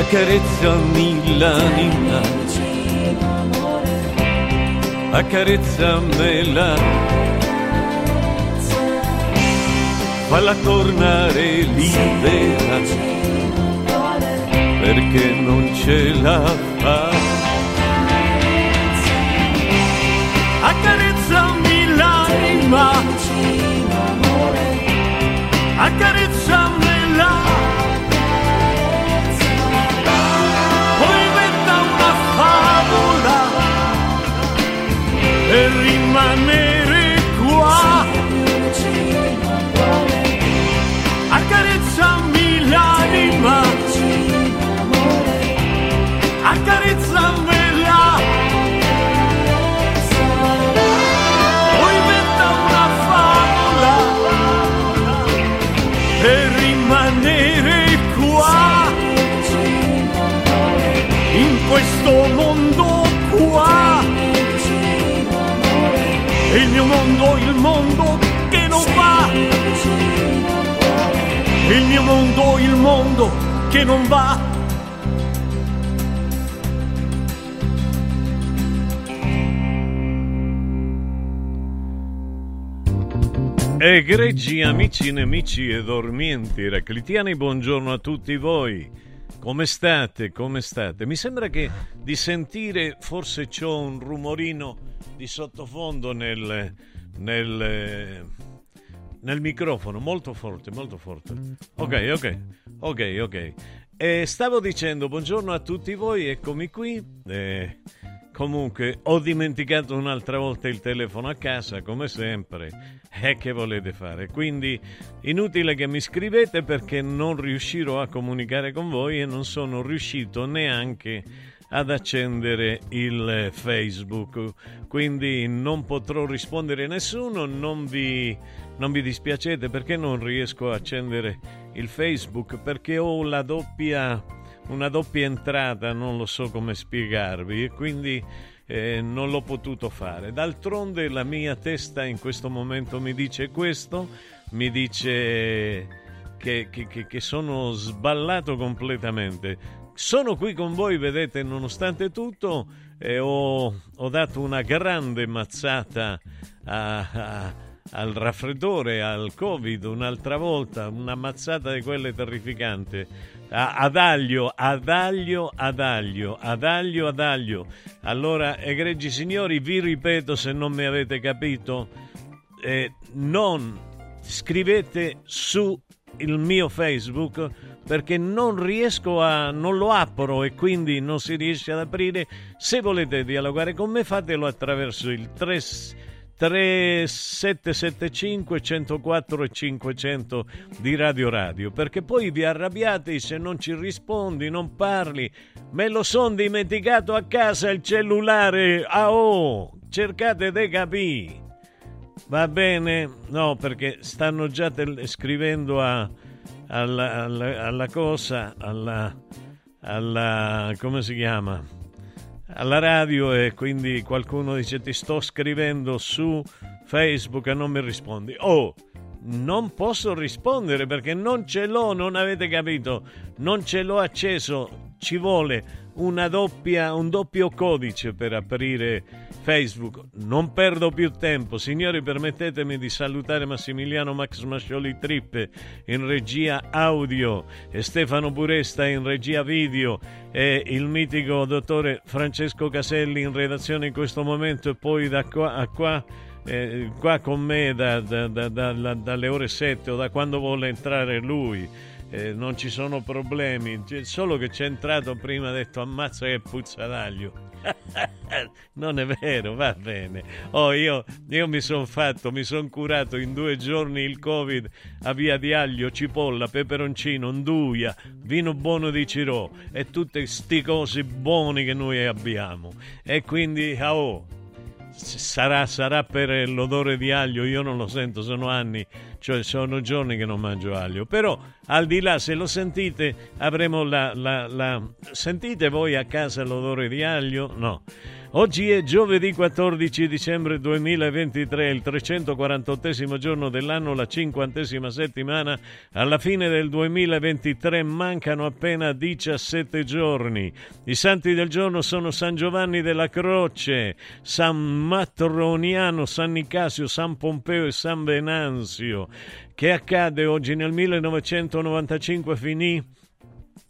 Accarezzami l'anima, accarezzamela, falla tornare libera perché non ce la fa. Accarezzami l'anima, accarezzamela. Per rimanere che non va. Egregi amici, nemici e dormienti raclitiani, buongiorno a tutti voi. Come state? Come state? Mi sembra che di sentire forse c'ho un rumorino di sottofondo nel, nel, nel microfono, molto forte, molto forte. Ok, ok, ok, ok. E stavo dicendo buongiorno a tutti voi, eccomi qui. Eh, Comunque, ho dimenticato un'altra volta il telefono a casa, come sempre. E che volete fare? Quindi, inutile che mi scrivete perché non riuscirò a comunicare con voi e non sono riuscito neanche ad accendere il Facebook. Quindi non potrò rispondere a nessuno, non vi, non vi dispiacete perché non riesco a accendere il Facebook perché ho la doppia una doppia entrata, non lo so come spiegarvi, e quindi eh, non l'ho potuto fare. D'altronde la mia testa in questo momento mi dice questo, mi dice che, che, che sono sballato completamente. Sono qui con voi, vedete, nonostante tutto, e ho, ho dato una grande mazzata a, a, al raffreddore, al Covid, un'altra volta, una mazzata di quelle terrificanti ad aglio, ad aglio, ad aglio, ad aglio, ad aglio. Allora, egregi signori, vi ripeto se non mi avete capito, eh, non scrivete su il mio Facebook perché non riesco a non lo apro e quindi non si riesce ad aprire. Se volete dialogare con me fatelo attraverso il 3 3775 104 e 500 di Radio Radio perché poi vi arrabbiate se non ci rispondi, non parli. Me lo son dimenticato a casa il cellulare. Ah oh, cercate di capire. Va bene? No, perché stanno già te- scrivendo a, alla, alla, alla cosa, alla, alla... come si chiama? Alla radio e quindi qualcuno dice ti sto scrivendo su Facebook e non mi rispondi. Oh, non posso rispondere perché non ce l'ho, non avete capito, non ce l'ho acceso, ci vuole doppia, un doppio codice per aprire Facebook. Non perdo più tempo. Signori, permettetemi di salutare Massimiliano Max Mascioli Trippe in regia audio e Stefano Buresta in regia video e il mitico dottore Francesco Caselli in redazione in questo momento e poi da qua a qua. Eh, qua con me da, da, da, dalle ore 7 o da quando vuole entrare lui eh, non ci sono problemi, solo che c'è entrato prima ha detto ammazza che puzza d'aglio. non è vero, va bene. Oh, io, io mi sono fatto, mi sono curato in due giorni il Covid a via di aglio, cipolla, peperoncino, nduia, vino buono di Cirò e tutte sti cose buoni che noi abbiamo. E quindi, oh, sarà, sarà per l'odore di aglio, io non lo sento, sono anni, cioè sono giorni che non mangio aglio, però al di là se lo sentite avremo la, la, la... sentite voi a casa l'odore di aglio? No. Oggi è giovedì 14 dicembre 2023, il 348 giorno dell'anno, la cinquantesima settimana. Alla fine del 2023 mancano appena 17 giorni. I santi del giorno sono San Giovanni della Croce, San Matroniano, San Nicasio, San Pompeo e San Venanzio. Che accade oggi? Nel 1995 finì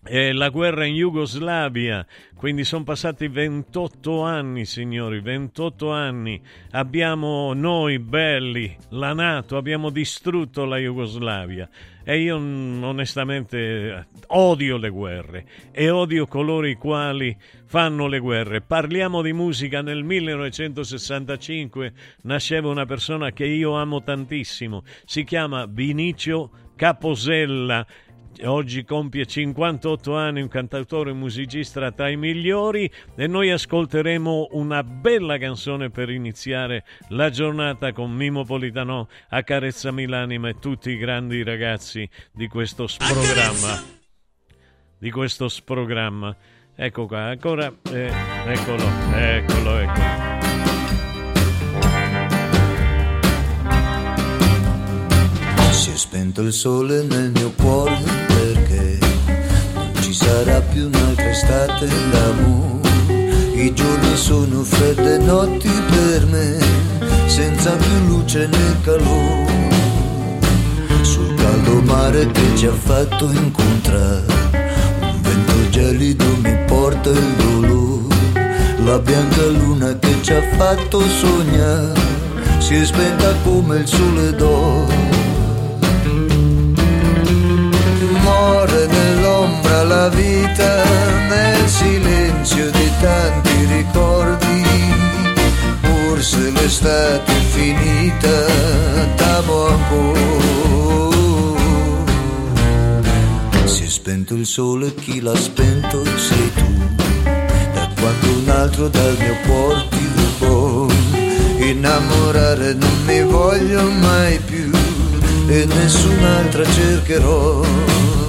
eh, la guerra in Jugoslavia, quindi sono passati 28 anni, signori, 28 anni. Abbiamo noi belli, la Nato, abbiamo distrutto la Jugoslavia e io onestamente odio le guerre e odio coloro i quali fanno le guerre. Parliamo di musica, nel 1965 nasceva una persona che io amo tantissimo, si chiama Vinicio Caposella oggi compie 58 anni, un cantautore e musicista tra i migliori e noi ascolteremo una bella canzone per iniziare la giornata con Mimo Politano, Accarezzami l'anima e tutti i grandi ragazzi di questo sprogramma. Di questo sprogramma. Ecco qua, ancora, eh, eccolo, eccolo, eccolo. Spento il sole nel mio cuore sarà più un'altra estate d'amore. I giorni sono fredde notti per me, senza più luce né calore. Sul caldo mare che ci ha fatto incontrare, un vento gelido mi porta il dolore. La bianca luna che ci ha fatto sognare, si è spenta come il sole d'oro muore nell'ombra la vita, nel silenzio di tanti ricordi l'estate è finita, t'amo ancora. Si è spento il sole, chi l'ha spento sei tu. Da quando un altro dal mio cuore ti rubò. Innamorare non mi voglio mai più e nessun'altra cercherò.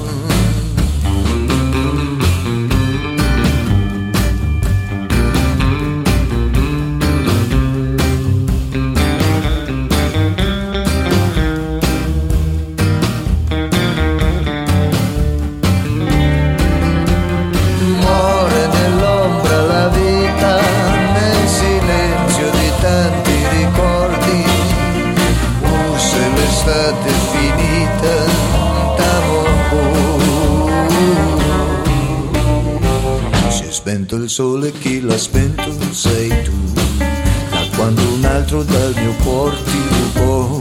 Sole chi l'ha spento sei tu, da quando un altro dal mio cuore ti rubò.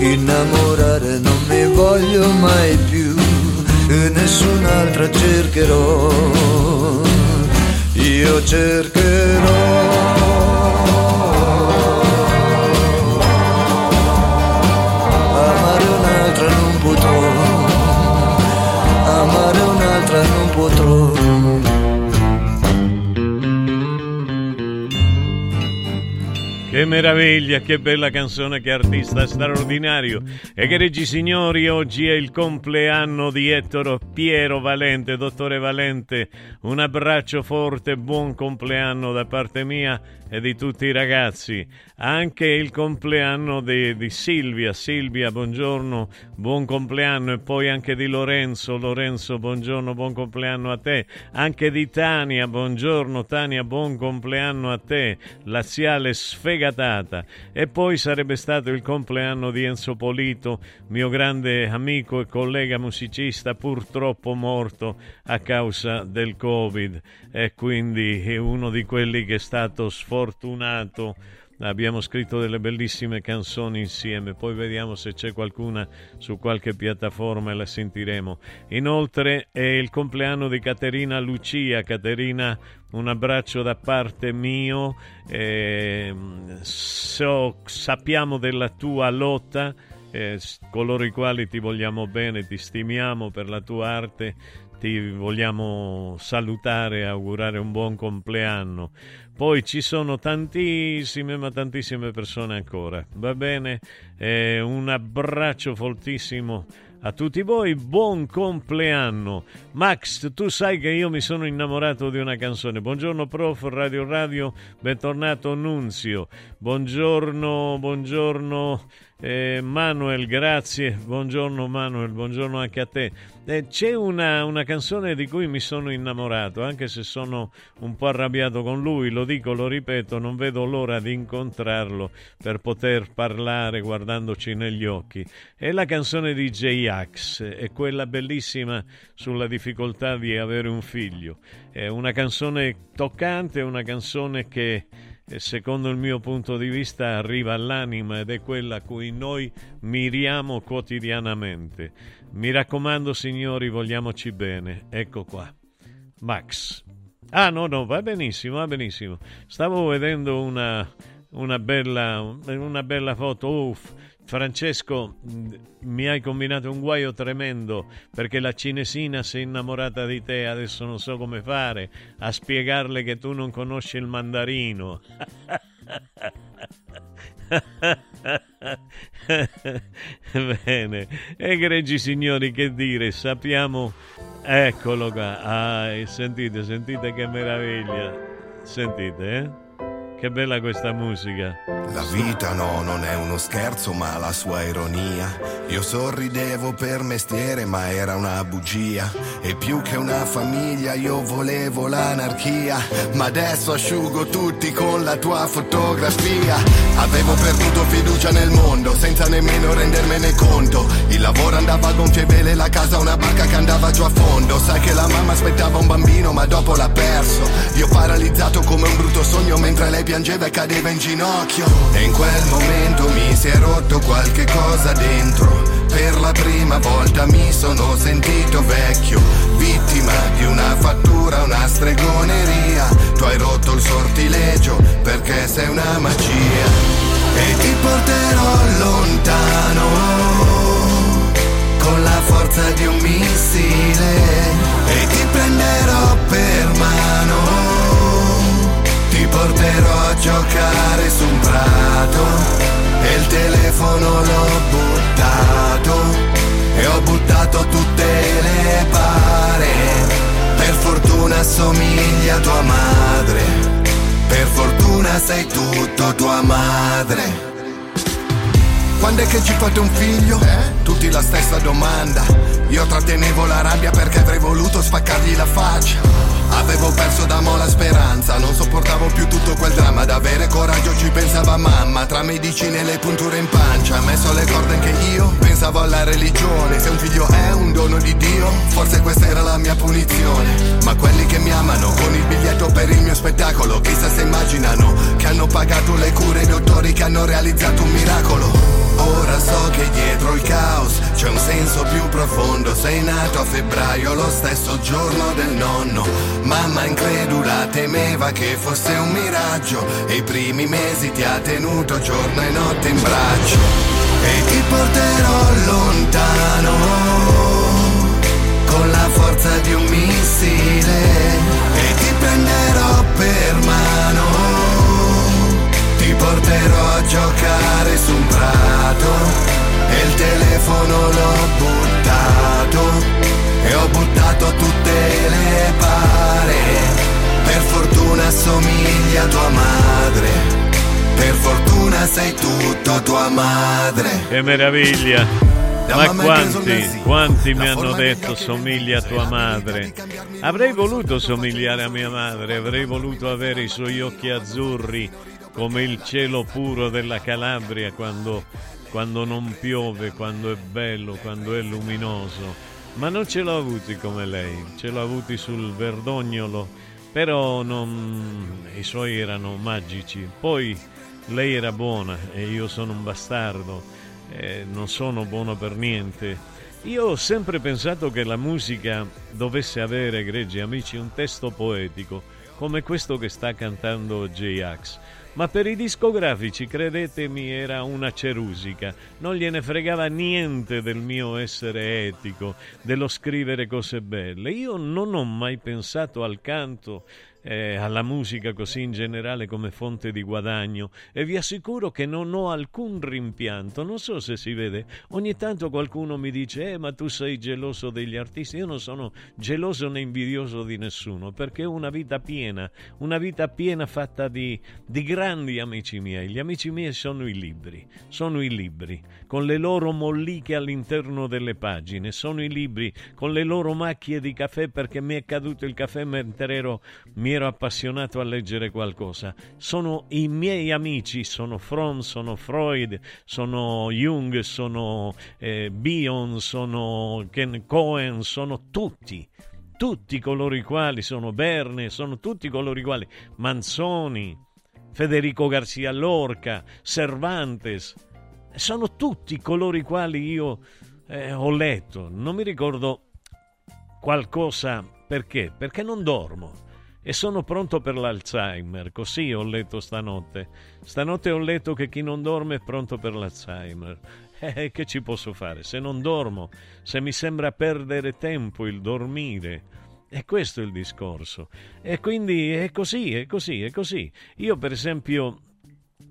Innamorare non mi voglio mai più e nessun'altra cercherò. Io cercherò. Che meraviglia, che bella canzone, che artista straordinario. E che reggi signori, oggi è il compleanno di Ettore Piero Valente, dottore Valente. Un abbraccio forte, buon compleanno da parte mia e di tutti i ragazzi. Anche il compleanno di, di, Silvia. Silvia, buongiorno, buon compleanno. E poi anche di Lorenzo. Lorenzo, buongiorno, buon compleanno a te. Anche di Tania, buongiorno Tania, buon compleanno a te. Laziale sfegatata. E poi sarebbe stato il compleanno di Enzo Polito, mio grande amico e collega musicista, purtroppo morto a causa del Covid. E quindi è uno di quelli che è stato sfortunato fortunato. Abbiamo scritto delle bellissime canzoni insieme, poi vediamo se c'è qualcuna su qualche piattaforma e la sentiremo. Inoltre è il compleanno di Caterina Lucia. Caterina, un abbraccio da parte mio. Eh, so, sappiamo della tua lotta. Eh, coloro i quali ti vogliamo bene, ti stimiamo per la tua arte, ti vogliamo salutare e augurare un buon compleanno. Poi ci sono tantissime, ma tantissime persone ancora. Va bene? Eh, un abbraccio fortissimo a tutti voi, buon compleanno. Max, tu sai che io mi sono innamorato di una canzone. Buongiorno prof, Radio Radio, bentornato Nunzio. Buongiorno, buongiorno eh, Manuel, grazie. Buongiorno Manuel, buongiorno anche a te. Eh, c'è una, una, canzone di cui mi sono innamorato, anche se sono un po' arrabbiato con lui, lo dico, lo ripeto, non vedo l'ora di incontrarlo per poter parlare guardandoci negli occhi. È la canzone di J-Ax, è quella bellissima sulla difficoltà di avere un figlio. È una canzone toccante, una canzone che secondo il mio punto di vista arriva all'anima ed è quella a cui noi miriamo quotidianamente. Mi raccomando signori, vogliamoci bene. Ecco qua. Max. Ah no, no, va benissimo, va benissimo. Stavo vedendo una, una, bella, una bella foto. Uff, Francesco, mi hai combinato un guaio tremendo perché la cinesina si è innamorata di te, adesso non so come fare a spiegarle che tu non conosci il mandarino. Bene, egregi signori, che dire, sappiamo... Eccolo qua, ah, sentite, sentite che meraviglia, sentite, eh? Che bella questa musica. La vita no, non è uno scherzo, ma la sua ironia. Io sorridevo per mestiere, ma era una bugia. E più che una famiglia, io volevo l'anarchia. Ma adesso asciugo tutti con la tua fotografia. Avevo perduto fiducia nel mondo, senza nemmeno rendermene conto. Il lavoro andava a gonfie vele, la casa una barca che andava giù a fondo. Sai che la mamma aspettava un bambino, ma dopo l'ha perso. Io paralizzato come un brutto sogno mentre lei piangeva e cadeva in ginocchio. E in quel momento mi si è rotto qualche cosa dentro. Per la prima volta mi sono sentito vecchio, vittima di una fattura, una stregoneria. Tu hai rotto il sortilegio perché sei una magia. E ti porterò lontano con la forza di un missile. E ti prenderò per mano porterò a giocare su un prato e il telefono l'ho buttato e ho buttato tutte le pare per fortuna somiglia a tua madre, per fortuna sei tutto tua madre. Quando è che ci fate un figlio? Eh? Tutti la stessa domanda. Io trattenevo la rabbia perché avrei voluto spaccargli la faccia. Avevo perso da mo' la speranza, non sopportavo più tutto quel dramma. Ad avere coraggio ci pensava mamma, tra medicine e le punture in pancia. Messo le corde anche io, pensavo alla religione. Se un figlio è un dono di Dio, forse questa era la mia punizione. Ma quelli che mi amano con il biglietto per il mio spettacolo, chissà se immaginano che hanno pagato le cure i dottori che hanno realizzato un miracolo. Ora so che dietro il caos c'è un senso più profondo. Sei nato a febbraio, lo stesso giorno del nonno. Mamma incredula temeva che fosse un miraggio. E i primi mesi ti ha tenuto giorno e notte in braccio. E ti porterò lontano con la forza di un missile. E ti prenderò per mano porterò a giocare su un prato e il telefono l'ho buttato e ho buttato tutte le pare. Per fortuna somiglia a tua madre, per fortuna sei tutto tua madre. Che meraviglia! Ma quanti, quanti mi hanno detto somiglia a tua madre? Avrei voluto somigliare a mia madre, avrei voluto avere i suoi occhi azzurri come il cielo puro della Calabria quando, quando non piove, quando è bello, quando è luminoso. Ma non ce l'ho avuti come lei, ce l'ho avuti sul verdognolo, però non, i suoi erano magici. Poi lei era buona e io sono un bastardo, eh, non sono buono per niente. Io ho sempre pensato che la musica dovesse avere, egregi amici, un testo poetico, come questo che sta cantando J-Ax ma per i discografici, credetemi, era una cerusica. Non gliene fregava niente del mio essere etico, dello scrivere cose belle. Io non ho mai pensato al canto eh, alla musica così in generale come fonte di guadagno e vi assicuro che non ho alcun rimpianto. Non so se si vede, ogni tanto qualcuno mi dice eh ma tu sei geloso degli artisti, io non sono geloso né invidioso di nessuno perché ho una vita piena, una vita piena fatta di, di grandi amici miei. Gli amici miei sono i libri, sono i libri con le loro molliche all'interno delle pagine, sono i libri con le loro macchie di caffè perché mi è caduto il caffè mentre ero, mi ero appassionato a leggere qualcosa. Sono i miei amici, sono Fromm, sono Freud, sono Jung, sono eh, Bion, sono Ken Cohen, sono tutti tutti coloro i quali sono Berne, sono tutti coloro i quali Manzoni, Federico Garcia Lorca, Cervantes, sono tutti coloro i quali io eh, ho letto. Non mi ricordo qualcosa perché? Perché non dormo e sono pronto per l'Alzheimer. Così ho letto stanotte. Stanotte ho letto che chi non dorme è pronto per l'Alzheimer. Eh, che ci posso fare? Se non dormo, se mi sembra perdere tempo il dormire. E questo è il discorso. E quindi è così, è così, è così. Io, per esempio,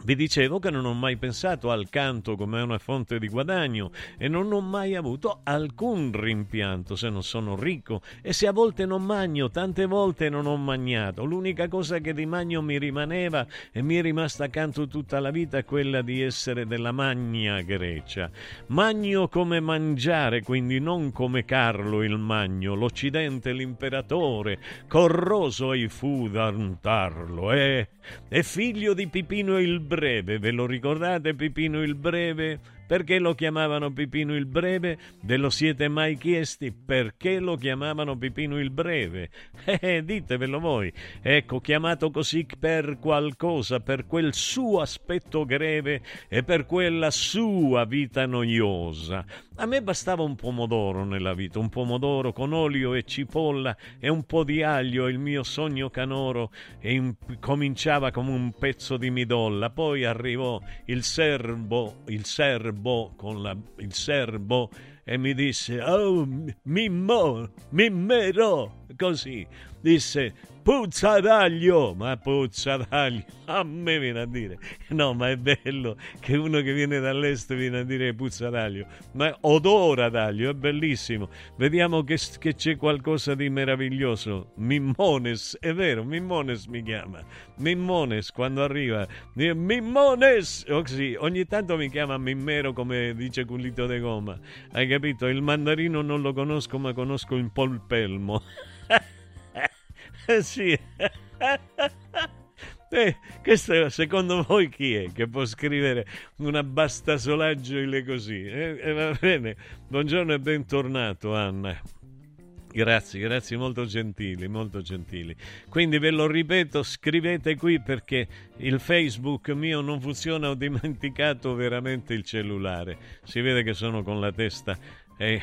vi dicevo che non ho mai pensato al canto come una fonte di guadagno e non ho mai avuto alcun rimpianto se non sono ricco e se a volte non magno, tante volte non ho magnato. L'unica cosa che di magno mi rimaneva e mi è rimasta accanto tutta la vita è quella di essere della magna Grecia. Magno come mangiare, quindi non come Carlo il Magno, l'Occidente l'imperatore, corroso ai fu d'antarlo, eh? È figlio di Pipino il Breve, ve lo ricordate Pipino il Breve? Perché lo chiamavano Pipino il Breve? Ve lo siete mai chiesti? Perché lo chiamavano Pipino il Breve? Eh, ditevelo voi. Ecco, chiamato così per qualcosa, per quel suo aspetto greve e per quella sua vita noiosa. A me bastava un pomodoro nella vita, un pomodoro con olio e cipolla e un po' di aglio, il mio sogno canoro, e in- cominciava come un pezzo di midolla. Poi arrivò il serbo, il serbo con la, il serbo e mi disse: Oh, Mimmo, Mimmero, così disse puzza d'aglio, ma puzza d'aglio, a me viene a dire, no ma è bello che uno che viene dall'est viene a dire puzza d'aglio, ma odora d'aglio, è bellissimo, vediamo che, che c'è qualcosa di meraviglioso, Mimmones, è vero, Mimmones mi chiama, Mimmones quando arriva, Mimmones, oh, sì, ogni tanto mi chiama Mimmero come dice Culito de Goma, hai capito, il mandarino non lo conosco ma conosco il polpelmo. sì. Eh, questo secondo voi chi è che può scrivere una bastasolaggio così? Eh, eh, va bene. Buongiorno e bentornato Anna. Grazie, grazie, molto gentili, molto gentili. Quindi ve lo ripeto, scrivete qui perché il Facebook mio non funziona, ho dimenticato veramente il cellulare. Si vede che sono con la testa. Eh,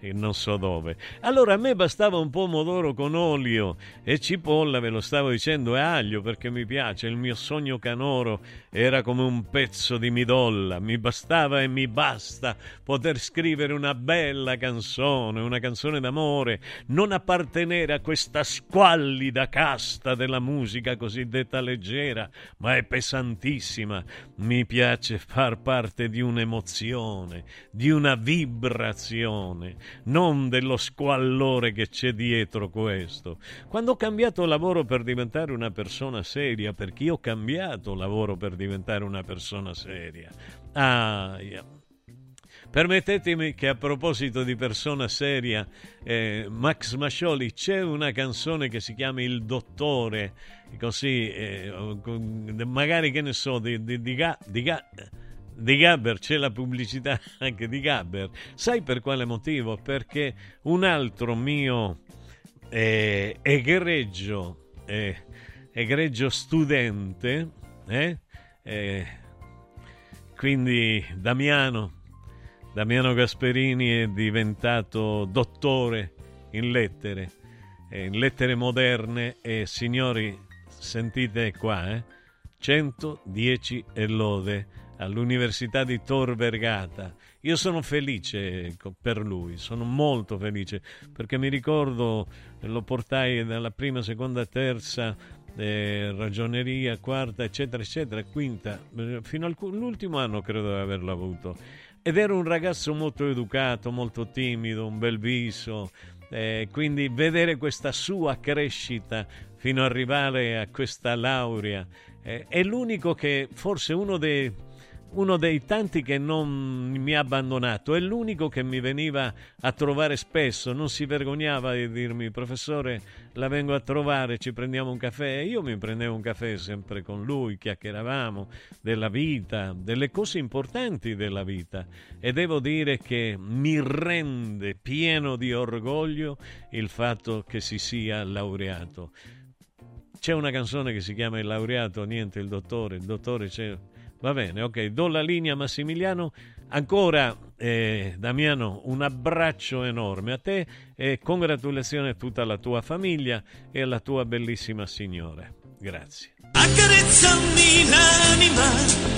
e non so dove. Allora a me bastava un pomodoro con olio e cipolla, ve lo stavo dicendo, e aglio perché mi piace, il mio sogno canoro era come un pezzo di midolla, mi bastava e mi basta poter scrivere una bella canzone, una canzone d'amore, non appartenere a questa squallida casta della musica cosiddetta leggera, ma è pesantissima. Mi piace far parte di un'emozione, di una vibrazione non dello squallore che c'è dietro questo. Quando ho cambiato lavoro per diventare una persona seria, perché io ho cambiato lavoro per diventare una persona seria. Ah, yeah. Permettetemi che a proposito di persona seria, eh, Max Mascioli, c'è una canzone che si chiama Il Dottore, così, eh, magari che ne so, di, di, di, di di Gabber, c'è la pubblicità anche di Gabber. Sai per quale motivo? Perché un altro mio eh, egregio, eh, egregio studente, eh, eh, quindi Damiano, Damiano Gasperini è diventato dottore in lettere, eh, in lettere moderne e signori, sentite qua, 110 e lode all'Università di Tor Vergata. Io sono felice per lui, sono molto felice perché mi ricordo lo portai dalla prima, seconda, terza eh, ragioneria, quarta, eccetera, eccetera, quinta, eh, fino all'ultimo anno credo di averlo avuto. Ed era un ragazzo molto educato, molto timido, un bel viso, eh, quindi vedere questa sua crescita fino ad arrivare a questa laurea eh, è l'unico che forse uno dei uno dei tanti che non mi ha abbandonato, è l'unico che mi veniva a trovare spesso, non si vergognava di dirmi professore la vengo a trovare, ci prendiamo un caffè, io mi prendevo un caffè sempre con lui, chiacchieravamo della vita, delle cose importanti della vita. E devo dire che mi rende pieno di orgoglio il fatto che si sia laureato. C'è una canzone che si chiama Il laureato, niente, il dottore, il dottore c'è Va bene, ok, do la linea a Massimiliano. Ancora, eh, Damiano, un abbraccio enorme a te e congratulazioni a tutta la tua famiglia e alla tua bellissima signora. Grazie. Accarezzami l'anima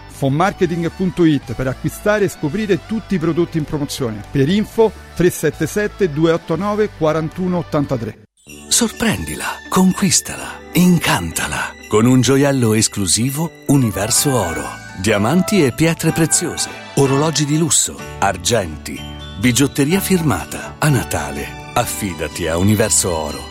fonmarketing.it per acquistare e scoprire tutti i prodotti in promozione. Per info 377 289 4183. Sorprendila, conquistala, incantala con un gioiello esclusivo Universo Oro. Diamanti e pietre preziose, orologi di lusso, argenti, bigiotteria firmata. A Natale, affidati a Universo Oro.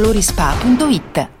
valorispa.it.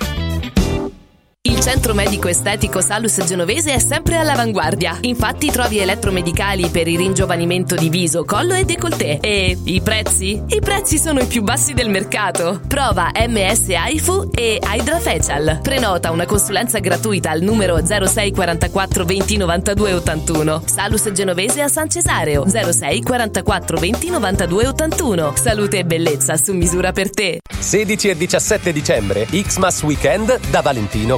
Il centro medico estetico Salus Genovese è sempre all'avanguardia. Infatti trovi elettromedicali per il ringiovanimento di viso, collo e décolleté. E i prezzi? I prezzi sono i più bassi del mercato. Prova MS AIFU e Hydra Facial. Prenota una consulenza gratuita al numero 06 44 20 92 81. Salus Genovese a San Cesareo 06 44 20 92 81. Salute e bellezza su misura per te. 16 e 17 dicembre, Xmas Weekend da Valentino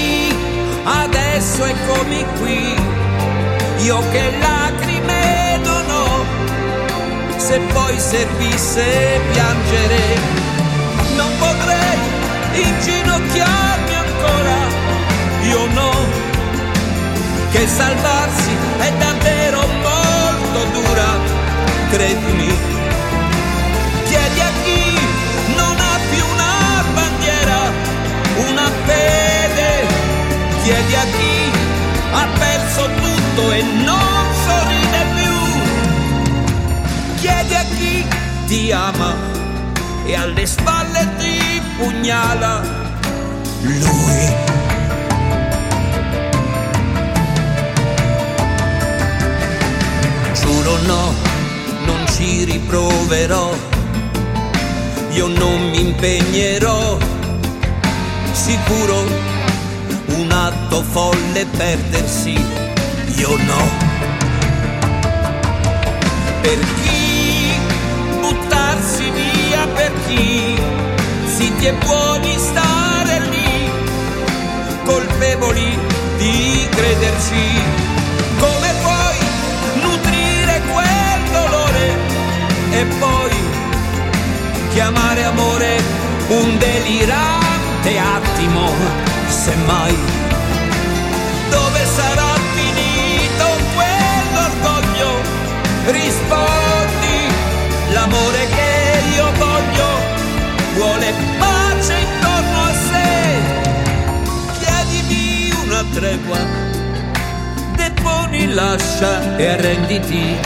adesso eccomi qui, io che lacrime non ho, se poi servisse piangere, non potrei inginocchiarmi ancora, io no, che salvarsi è davvero molto dura, credimi, chiedi a chi ha perso tutto e non sorride più, chiedi a chi ti ama e alle spalle ti pugnala. Lui. Giuro no, non ci riproverò, io non mi impegnerò, sicuro un atto folle perdersi, io no. Per chi buttarsi via, per chi zitti e buoni stare lì, colpevoli di crederci. Come puoi nutrire quel dolore e poi chiamare amore un delirante attimo, semmai dove sarà finito quell'orgoglio? Rispondi, l'amore che io voglio vuole pace intorno a sé. Chiedimi una tregua, deponi, lascia e arrenditi.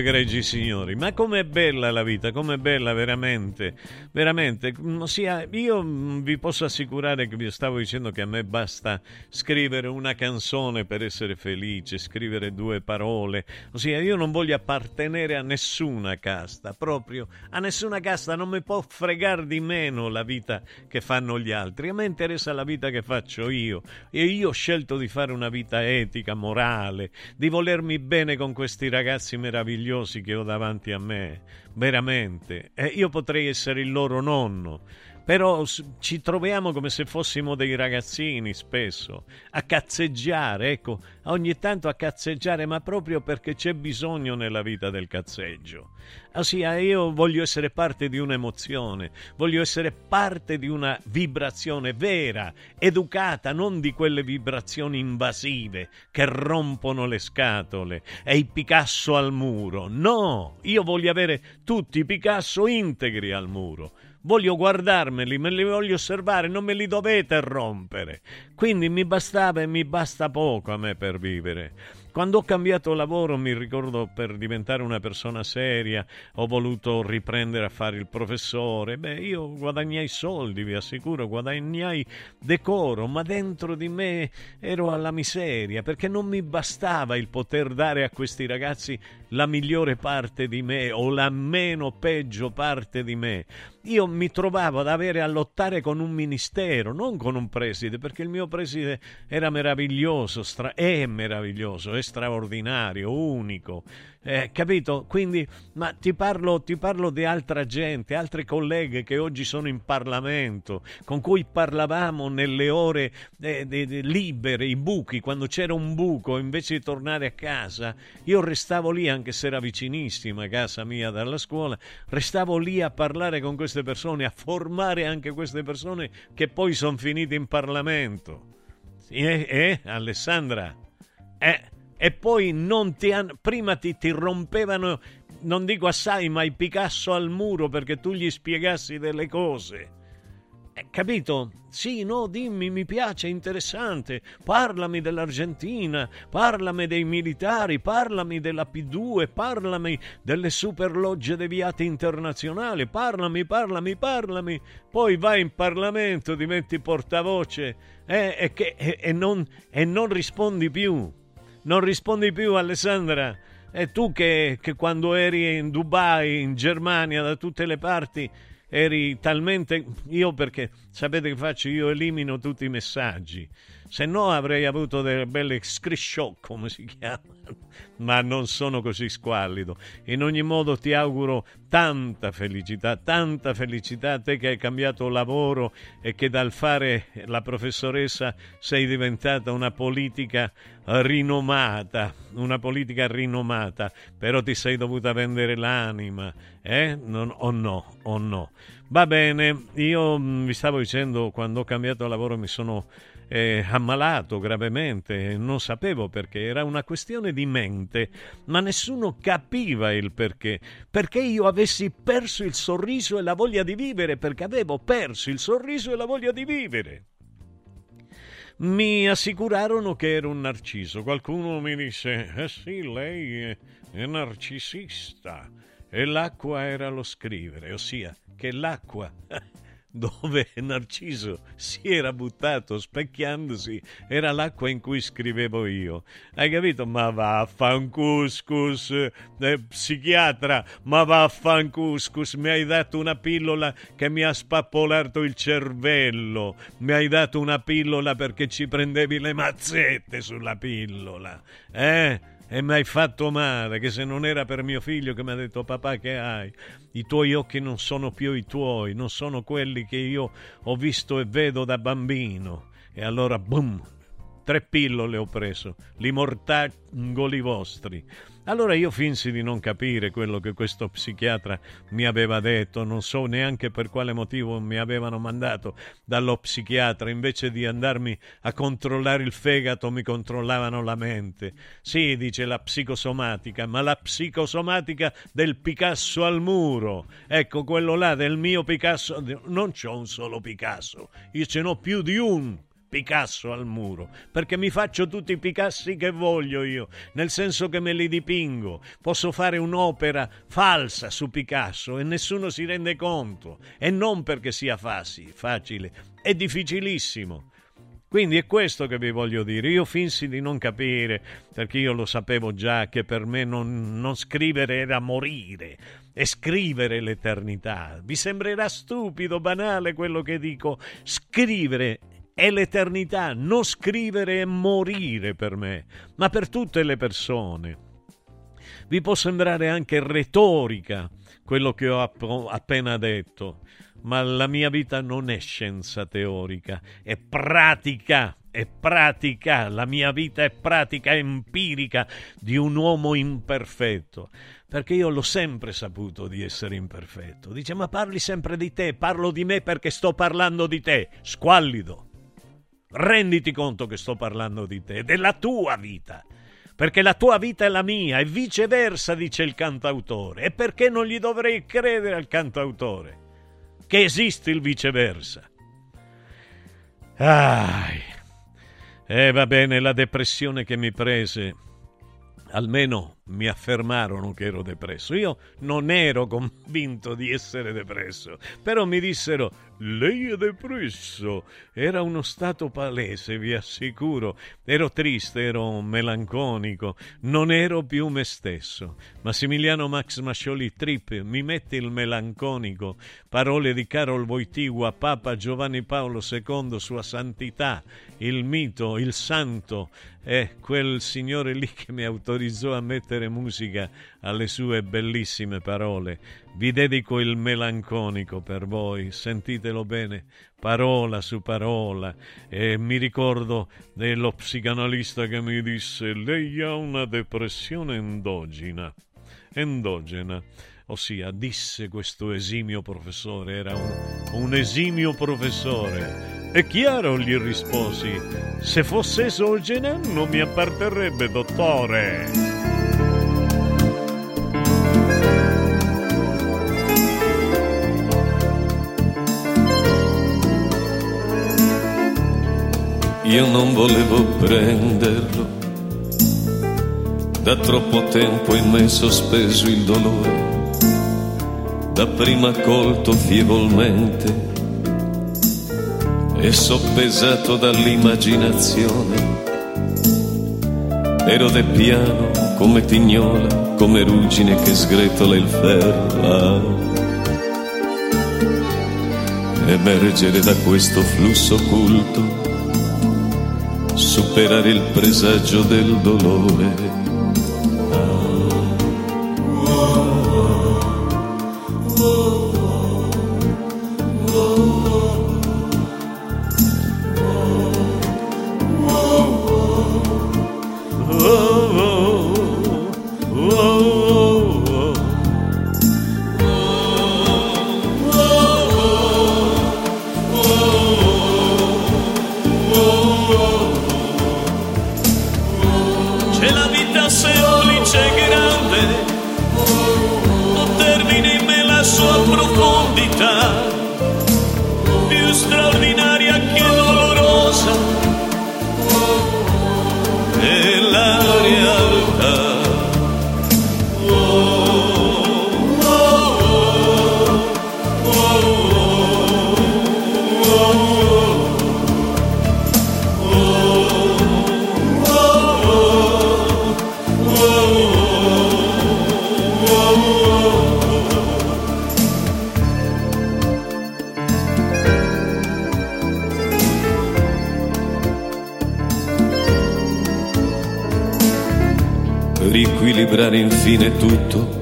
Egregi signori, ma com'è bella la vita, com'è bella veramente, veramente. Mm, Ossia, io mm, vi posso assicurare che vi stavo dicendo che a me basta scrivere una canzone per essere felice, scrivere due parole. Ossia, io non voglio appartenere a nessuna casta, proprio a nessuna casta, non mi può fregare di meno la vita che fanno gli altri. A me interessa la vita che faccio io e io ho scelto di fare una vita etica, morale, di volermi bene con questi ragazzi meravigliosi che ho davanti a me, veramente. E io potrei essere il loro nonno, però ci troviamo come se fossimo dei ragazzini spesso, a cazzeggiare, ecco, ogni tanto a cazzeggiare, ma proprio perché c'è bisogno nella vita del cazzeggio. Ossia, io voglio essere parte di un'emozione, voglio essere parte di una vibrazione vera, educata, non di quelle vibrazioni invasive che rompono le scatole e i Picasso al muro. No, io voglio avere tutti i Picasso integri al muro. Voglio guardarmeli, me li voglio osservare, non me li dovete rompere. Quindi mi bastava e mi basta poco a me per vivere. Quando ho cambiato lavoro, mi ricordo per diventare una persona seria, ho voluto riprendere a fare il professore. Beh, io guadagnai soldi, vi assicuro, guadagnai decoro, ma dentro di me ero alla miseria perché non mi bastava il poter dare a questi ragazzi la migliore parte di me o la meno peggio parte di me. Io mi trovavo ad avere a lottare con un ministero, non con un preside, perché il mio preside era meraviglioso, stra- è meraviglioso, è straordinario, unico. Eh, capito? Quindi, ma ti parlo, ti parlo di altra gente, altre colleghe che oggi sono in Parlamento, con cui parlavamo nelle ore eh, de- de- libere, i buchi, quando c'era un buco, invece di tornare a casa, io restavo lì, anche se era vicinissima casa mia dalla scuola, restavo lì a parlare con queste persone, a formare anche queste persone che poi sono finite in Parlamento. Eh, eh, Alessandra? Eh, e poi non ti hanno, prima ti, ti rompevano, non dico assai, ma il Picasso al muro perché tu gli spiegassi delle cose. Eh, capito? Sì, no, dimmi, mi piace, è interessante. Parlami dell'Argentina, parlami dei militari, parlami della P2, parlami delle superlogge deviate internazionali, parlami, parlami, parlami. Poi vai in Parlamento, diventi portavoce eh, e, che- e- e non, e non rispondi più. Non rispondi più, Alessandra. E tu che, che quando eri in Dubai, in Germania, da tutte le parti, eri talmente... Io perché, sapete che faccio? Io elimino tutti i messaggi. Se no avrei avuto delle belle screenshot, come si chiamano, ma non sono così squallido. In ogni modo ti auguro tanta felicità, tanta felicità a te che hai cambiato lavoro e che dal fare la professoressa sei diventata una politica rinomata, una politica rinomata, però ti sei dovuta vendere l'anima, eh? O no, o no. Va bene, io mm, vi stavo dicendo quando ho cambiato lavoro mi sono eh, ammalato gravemente, non sapevo perché, era una questione di mente, ma nessuno capiva il perché, perché io avessi perso il sorriso e la voglia di vivere, perché avevo perso il sorriso e la voglia di vivere. Mi assicurarono che ero un narciso, qualcuno mi disse, eh sì, lei è, narcisista, e l'acqua era lo scrivere, ossia che l'acqua dove Narciso si era buttato specchiandosi era l'acqua in cui scrivevo io. Hai capito? Ma vaffancuscus, eh, psichiatra, ma vaffancuscus, mi hai dato una pillola che mi ha spappolato il cervello, mi hai dato una pillola perché ci prendevi le mazzette sulla pillola, eh? E mi hai fatto male, che se non era per mio figlio che mi ha detto papà che hai, i tuoi occhi non sono più i tuoi, non sono quelli che io ho visto e vedo da bambino. E allora, boom, tre pillole ho preso, li mortangoli vostri. Allora io finsi di non capire quello che questo psichiatra mi aveva detto, non so neanche per quale motivo mi avevano mandato dallo psichiatra, invece di andarmi a controllare il fegato mi controllavano la mente. Sì, dice la psicosomatica, ma la psicosomatica del Picasso al muro. Ecco, quello là del mio Picasso, non c'ho un solo Picasso, io ce n'ho più di un Picasso al muro, perché mi faccio tutti i Picassi che voglio io, nel senso che me li dipingo. Posso fare un'opera falsa su Picasso e nessuno si rende conto, e non perché sia facile, facile, è difficilissimo. Quindi è questo che vi voglio dire. Io finsi di non capire, perché io lo sapevo già che per me non, non scrivere era morire e scrivere l'eternità. Vi sembrerà stupido, banale quello che dico. Scrivere è l'eternità, non scrivere e morire per me, ma per tutte le persone. Vi può sembrare anche retorica quello che ho appena detto, ma la mia vita non è scienza teorica, è pratica, è pratica, la mia vita è pratica empirica di un uomo imperfetto, perché io l'ho sempre saputo di essere imperfetto. Dice, ma parli sempre di te, parlo di me perché sto parlando di te, squallido. Renditi conto che sto parlando di te, della tua vita. Perché la tua vita è la mia e viceversa, dice il cantautore. E perché non gli dovrei credere al cantautore? Che esiste il viceversa. E eh, va bene, la depressione che mi prese almeno mi affermarono che ero depresso. Io non ero convinto di essere depresso, però mi dissero lei è depresso. Era uno stato palese, vi assicuro. Ero triste, ero melanconico, non ero più me stesso. Massimiliano Max Mascioli Trip mi mette il melanconico. Parole di Carol Wojtyła, Papa Giovanni Paolo II, Sua Santità, il mito, il santo, è quel signore lì che mi autorizzò a mettere musica alle sue bellissime parole. Vi dedico il melanconico per voi, sentitelo bene, parola su parola. E mi ricordo dello psicanalista che mi disse: Lei ha una depressione endogena. Endogena ossia disse questo esimio professore, era un, un, esimio professore. È chiaro, gli risposi, se fosse esogena non mi apparterrebbe, dottore. Io non volevo prenderlo, da troppo tempo in me sospeso il dolore, dapprima colto fievolmente e soppesato dall'immaginazione. Ero del piano come tignola, come ruggine che sgretola il ferro. Emergere da questo flusso occulto superare il presagio del dolore. Riequilibrare infine tutto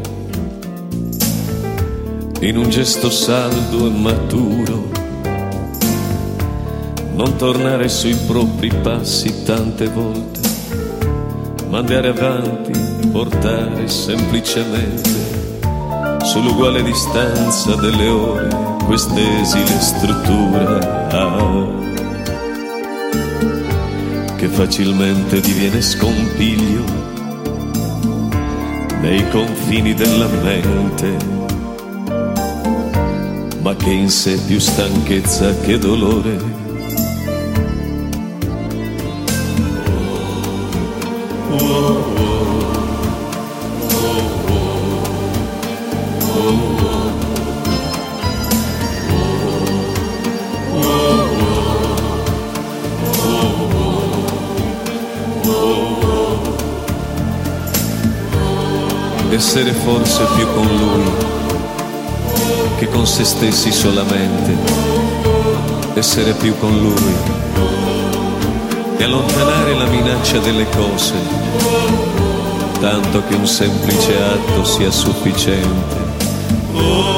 in un gesto saldo e maturo, non tornare sui propri passi tante volte, ma andare avanti, portare semplicemente sull'uguale distanza delle ore quest'esile struttura ah, che facilmente diviene scompiglio nei confini della mente, ma che in sé più stanchezza che dolore. Forse più con lui che con se stessi solamente. Essere più con lui e allontanare la minaccia delle cose, tanto che un semplice atto sia sufficiente.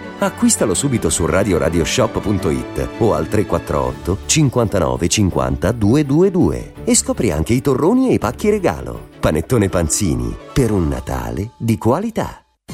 Acquistalo subito su radioradioshop.it o al 348 59 50 222 e scopri anche i torroni e i pacchi regalo. Panettone Panzini, per un Natale di qualità.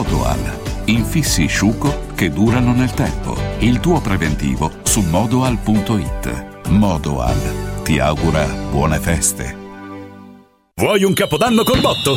Modoal. Infissi sciuco che durano nel tempo. Il tuo preventivo su modoal.it. Modoal ti augura buone feste. Vuoi un capodanno col botto?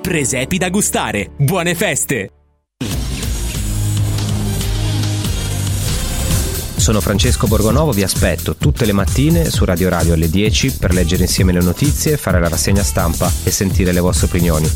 Presepi da gustare. Buone feste! Sono Francesco Borgonovo, vi aspetto tutte le mattine su Radio Radio alle 10 per leggere insieme le notizie, fare la rassegna stampa e sentire le vostre opinioni.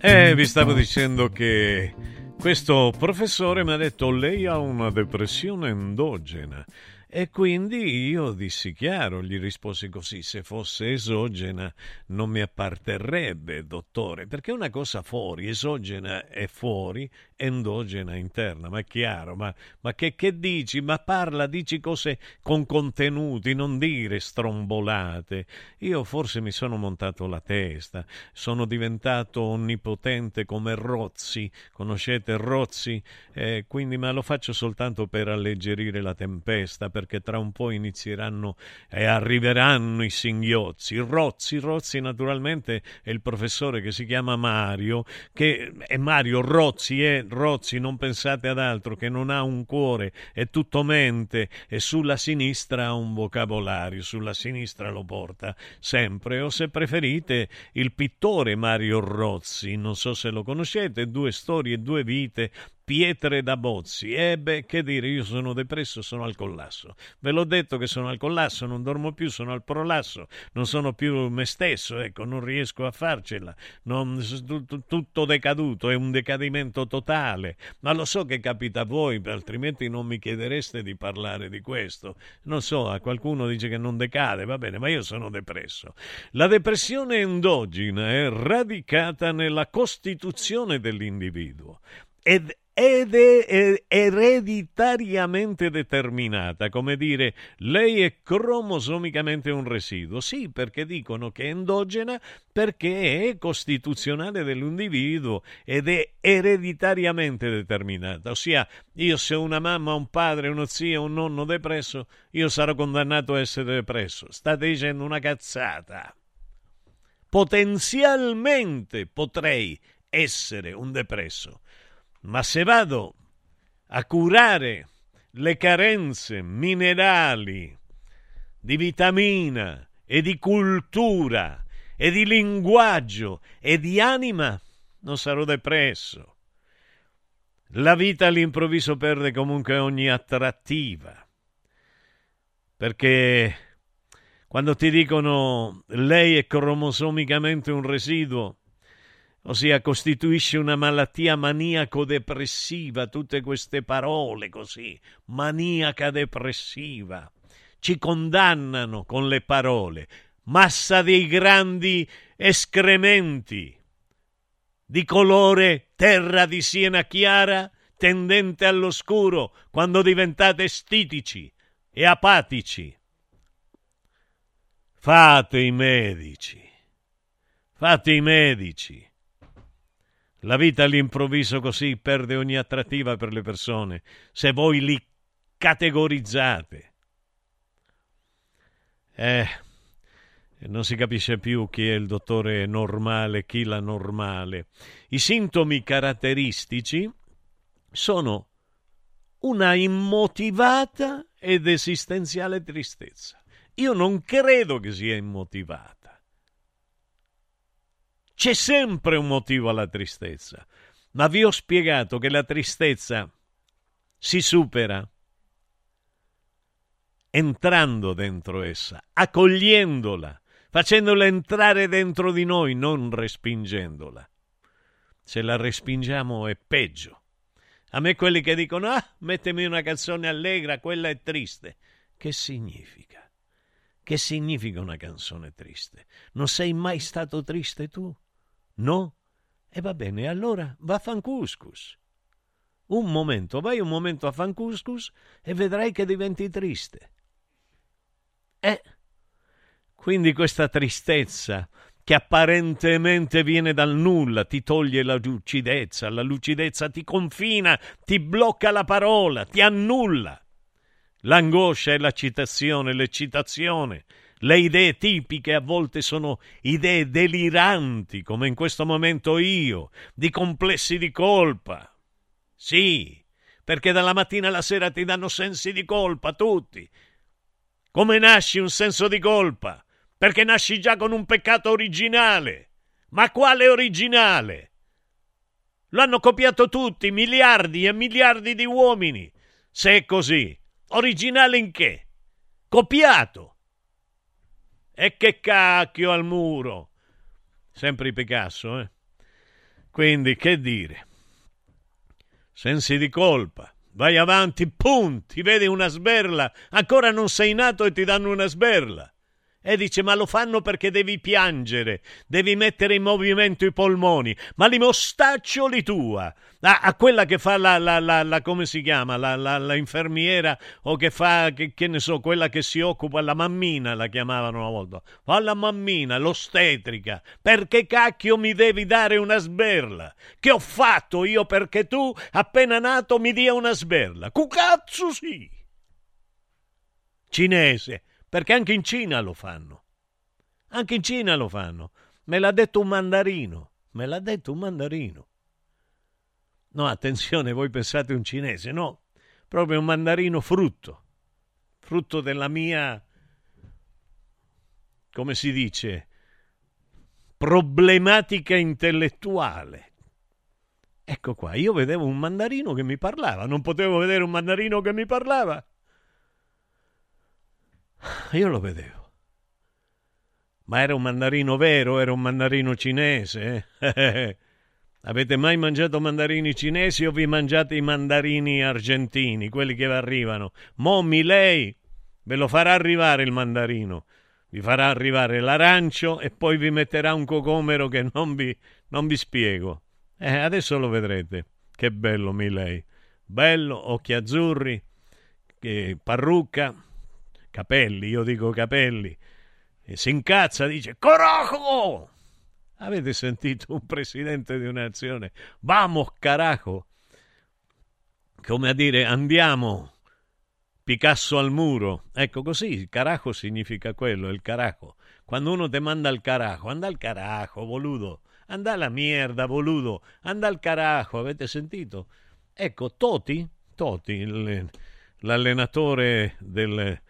Eh, vi stavo dicendo che questo professore mi ha detto lei ha una depressione endogena. E quindi io dissi chiaro, gli risposi così, se fosse esogena non mi apparterrebbe, dottore, perché una cosa fuori, esogena è fuori, endogena interna, ma è chiaro, ma, ma che, che dici? Ma parla, dici cose con contenuti, non dire strombolate. Io forse mi sono montato la testa, sono diventato onnipotente come Rozzi, conoscete Rozzi? Eh, quindi, ma lo faccio soltanto per alleggerire la tempesta, perché tra un po' inizieranno e arriveranno i singhiozzi. Rozzi, Rozzi naturalmente è il professore che si chiama Mario, che è Mario Rozzi, è Rozzi, non pensate ad altro, che non ha un cuore, è tutto mente e sulla sinistra ha un vocabolario, sulla sinistra lo porta sempre, o se preferite il pittore Mario Rozzi, non so se lo conoscete, due storie, due vite, pietre da bozzi. E beh, che dire, io sono depresso, sono al collasso. Ve l'ho detto che sono al collasso, non dormo più, sono al prolasso, non sono più me stesso, ecco, non riesco a farcela. Non, tutto, tutto decaduto, è un decadimento totale. Ma lo so che capita a voi, altrimenti non mi chiedereste di parlare di questo. Non so, a qualcuno dice che non decade, va bene, ma io sono depresso. La depressione endogena è radicata nella costituzione dell'individuo ed ed è ereditariamente determinata, come dire, lei è cromosomicamente un residuo. Sì, perché dicono che è endogena perché è costituzionale dell'individuo ed è ereditariamente determinata. Ossia, io se ho una mamma, un padre, uno zio, un nonno depresso, io sarò condannato a essere depresso. State dicendo una cazzata. potenzialmente potrei essere un depresso. Ma se vado a curare le carenze minerali di vitamina e di cultura e di linguaggio e di anima, non sarò depresso. La vita all'improvviso perde comunque ogni attrattiva, perché quando ti dicono lei è cromosomicamente un residuo, ossia costituisce una malattia maniaco-depressiva, tutte queste parole così, maniaca depressiva, ci condannano con le parole, massa dei grandi escrementi, di colore terra di siena chiara, tendente all'oscuro, quando diventate stitici e apatici. Fate i medici, fate i medici. La vita all'improvviso così perde ogni attrattiva per le persone se voi li categorizzate. Eh, non si capisce più chi è il dottore normale, chi la normale. I sintomi caratteristici sono una immotivata ed esistenziale tristezza. Io non credo che sia immotivata. C'è sempre un motivo alla tristezza, ma vi ho spiegato che la tristezza si supera entrando dentro essa, accogliendola, facendola entrare dentro di noi, non respingendola. Se la respingiamo è peggio. A me quelli che dicono, ah, mettimi una canzone allegra, quella è triste. Che significa? Che significa una canzone triste? Non sei mai stato triste tu? No? E va bene, allora va a fancuscus. Un momento, vai un momento a fancuscus e vedrai che diventi triste. Eh, quindi questa tristezza che apparentemente viene dal nulla, ti toglie la lucidezza, la lucidezza ti confina, ti blocca la parola, ti annulla. L'angoscia è l'accitazione, l'eccitazione, le idee tipiche a volte sono idee deliranti, come in questo momento io, di complessi di colpa. Sì, perché dalla mattina alla sera ti danno sensi di colpa tutti. Come nasci un senso di colpa? perché nasci già con un peccato originale. Ma quale originale? Lo hanno copiato tutti, miliardi e miliardi di uomini. Se è così, originale in che? Copiato. E che cacchio al muro. Sempre Picasso, eh? Quindi, che dire? Sensi di colpa. Vai avanti, pum, ti vedi una sberla. Ancora non sei nato e ti danno una sberla. E dice, ma lo fanno perché devi piangere, devi mettere in movimento i polmoni, ma li mostaccioli tua. A, a quella che fa la, la, la, la come si chiama, la, infermiera o che fa, che, che, ne so, quella che si occupa, la mammina la chiamavano una volta. Fa la mammina, l'ostetrica. Perché cacchio mi devi dare una sberla? Che ho fatto io perché tu, appena nato, mi dia una sberla? Cucazzo sì! Cinese perché anche in Cina lo fanno. Anche in Cina lo fanno. Me l'ha detto un mandarino. Me l'ha detto un mandarino. No, attenzione, voi pensate un cinese, no. Proprio un mandarino frutto. Frutto della mia, come si dice, problematica intellettuale. Ecco qua, io vedevo un mandarino che mi parlava, non potevo vedere un mandarino che mi parlava. Io lo vedevo. Ma era un mandarino vero, era un mandarino cinese. Eh? Avete mai mangiato mandarini cinesi o vi mangiate i mandarini argentini, quelli che arrivano? Mommi, lei ve lo farà arrivare il mandarino. Vi farà arrivare l'arancio e poi vi metterà un cocomero che non vi, non vi spiego. Eh, adesso lo vedrete. Che bello, Milei. Bello, occhi azzurri, parrucca, capelli, io dico capelli, e si incazza, dice Carajo! Avete sentito un presidente di una nazione? Vamos, carajo! Come a dire, andiamo, Picasso al muro. Ecco così, carajo significa quello, il carajo. quando uno te manda al carajo, anda al carajo, boludo, anda alla mierda, boludo, anda al carajo, avete sentito? Ecco, Toti, Toti, l'allenatore del,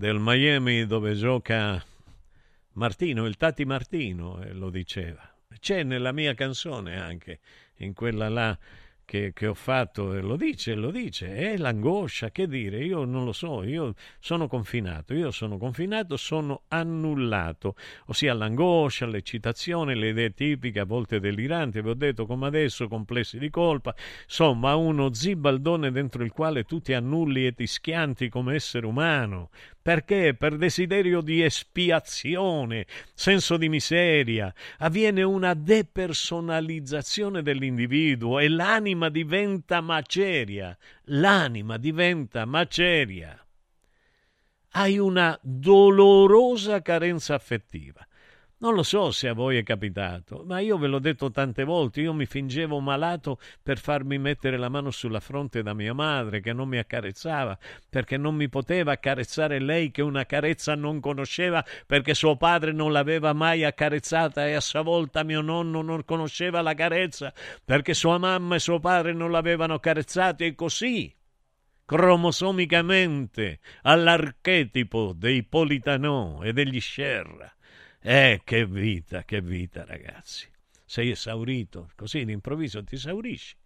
del Miami dove gioca Martino, il Tati Martino, eh, lo diceva. C'è nella mia canzone anche, in quella là che, che ho fatto, e lo dice, lo dice, è l'angoscia, che dire, io non lo so, io sono confinato, io sono confinato, sono annullato, ossia l'angoscia, l'eccitazione, le idee tipiche, a volte deliranti, vi ho detto come adesso, complessi di colpa, insomma uno zibaldone dentro il quale tu ti annulli e ti schianti come essere umano, perché? Per desiderio di espiazione, senso di miseria, avviene una depersonalizzazione dell'individuo e l'anima diventa maceria. L'anima diventa maceria. Hai una dolorosa carenza affettiva. Non lo so se a voi è capitato, ma io ve l'ho detto tante volte, io mi fingevo malato per farmi mettere la mano sulla fronte da mia madre che non mi accarezzava, perché non mi poteva accarezzare lei che una carezza non conosceva perché suo padre non l'aveva mai accarezzata e a sua volta mio nonno non conosceva la carezza perché sua mamma e suo padre non l'avevano accarezzata e così cromosomicamente all'archetipo dei Politanò e degli Scerra. Eh, che vita, che vita, ragazzi. Sei esaurito, così d'improvviso ti esaurisci.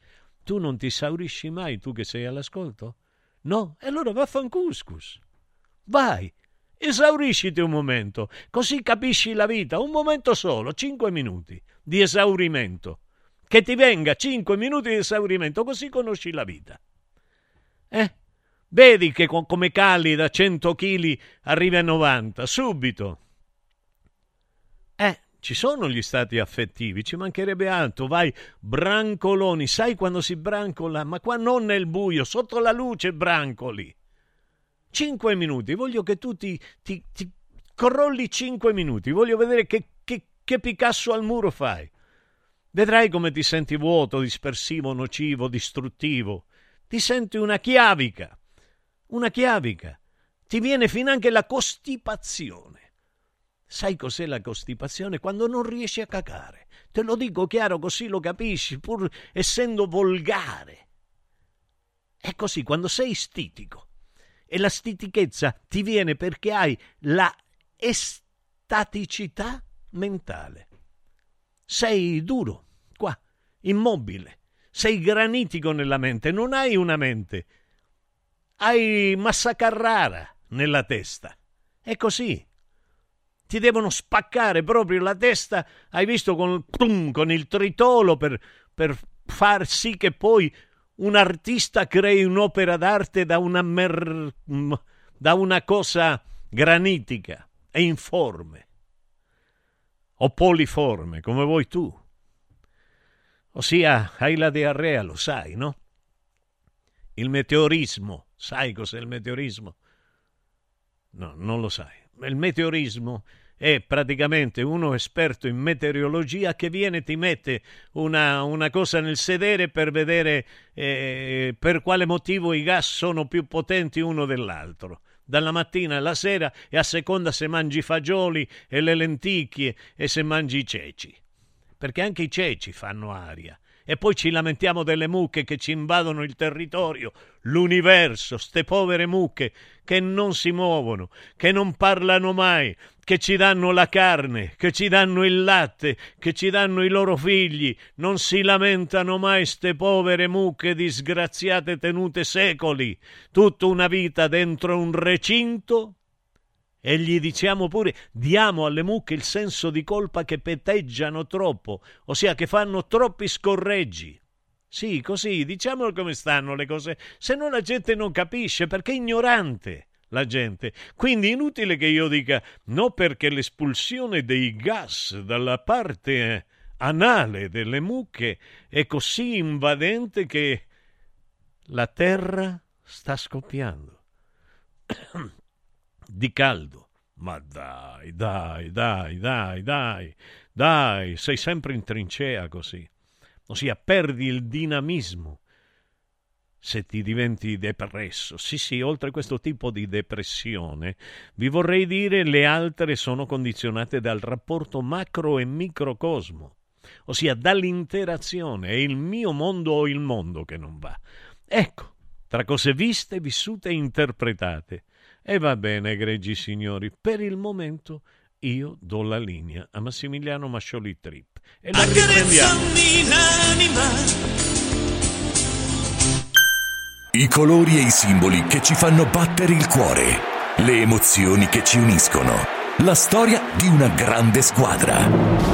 Tu non ti esaurisci mai, tu che sei all'ascolto? No? E allora vaffancuscus. Vai, esaurisciti un momento, così capisci la vita, un momento solo, cinque minuti di esaurimento. Che ti venga cinque minuti di esaurimento, così conosci la vita. Eh? Vedi che con- come cali da 100 kg arrivi a 90, subito. Eh, ci sono gli stati affettivi, ci mancherebbe altro. Vai, brancoloni, sai quando si brancola? Ma qua non nel buio, sotto la luce brancoli. Cinque minuti, voglio che tu ti, ti, ti crolli cinque minuti, voglio vedere che, che, che Picasso al muro fai. Vedrai come ti senti vuoto, dispersivo, nocivo, distruttivo. Ti senti una chiavica, una chiavica. Ti viene finanche la costipazione. Sai cos'è la costipazione? Quando non riesci a cacare. Te lo dico chiaro così lo capisci, pur essendo volgare. È così, quando sei stitico e la stitichezza ti viene perché hai la estaticità mentale. Sei duro, qua, immobile. Sei granitico nella mente, non hai una mente. Hai Massa Carrara nella testa. È così ti devono spaccare proprio la testa, hai visto con, tum, con il tritolo per, per, far sì che poi un artista crei un'opera d'arte da una, mer, da una cosa granitica e informe o poliforme, come vuoi tu. Ossia, hai la diarrea, lo sai, no? Il meteorismo, sai cos'è il meteorismo? No, non lo sai. Il meteorismo è praticamente uno esperto in meteorologia che viene e ti mette una, una cosa nel sedere per vedere eh, per quale motivo i gas sono più potenti uno dell'altro. Dalla mattina alla sera e a seconda se mangi i fagioli e le lenticchie e se mangi i ceci. Perché anche i ceci fanno aria e poi ci lamentiamo delle mucche che ci invadono il territorio, l'universo, ste povere mucche che non si muovono, che non parlano mai, che ci danno la carne, che ci danno il latte, che ci danno i loro figli, non si lamentano mai ste povere mucche disgraziate tenute secoli, tutta una vita dentro un recinto e gli diciamo pure diamo alle mucche il senso di colpa che peteggiano troppo, ossia che fanno troppi scorreggi. Sì, così, diciamolo come stanno le cose, se no la gente non capisce perché è ignorante la gente. Quindi inutile che io dica no perché l'espulsione dei gas dalla parte anale delle mucche è così invadente che la terra sta scoppiando di caldo. Ma dai, dai, dai, dai, dai, dai, sei sempre in trincea così. Ossia, perdi il dinamismo. se ti diventi depresso. Sì, sì, oltre a questo tipo di depressione, vi vorrei dire le altre sono condizionate dal rapporto macro e microcosmo, ossia dall'interazione. È il mio mondo o il mondo che non va. Ecco, tra cose viste, vissute e interpretate. E va bene, egregi signori, per il momento io do la linea a Massimiliano Mascioli Trip. E la riprendiamo. I colori e i simboli che ci fanno battere il cuore, le emozioni che ci uniscono, la storia di una grande squadra.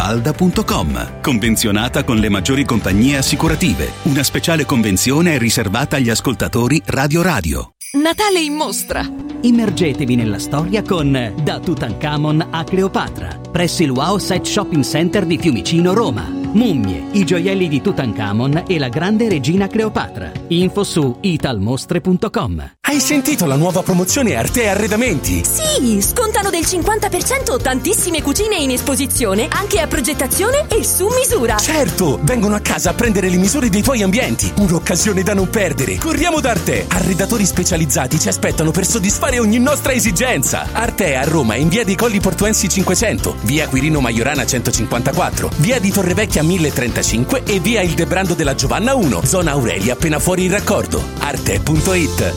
Mafalda.com. Convenzionata con le maggiori compagnie assicurative. Una speciale convenzione è riservata agli ascoltatori Radio Radio. Natale in mostra! Immergetevi nella storia con Da Tutankhamon a Cleopatra, presso il Wow Site Shopping Center di Fiumicino, Roma. Mummie, i gioielli di Tutankhamon e la grande regina Cleopatra. Info su italmostre.com. Hai sentito la nuova promozione Arte Arredamenti? Sì, scontano del 50% tantissime cucine in esposizione, anche a progettazione e su misura. Certo, vengono a casa a prendere le misure dei tuoi ambienti. Un'occasione da non perdere. Corriamo da Arte. Arredatori specializzati ci aspettano per soddisfare ogni nostra esigenza. Arte a Roma in via dei Colli Portuensi 500, via Quirino Maiorana 154, via di Torrevecchia 1035 e via Il Debrando della Giovanna 1, zona Aurelia appena fuori il raccordo. Arte.it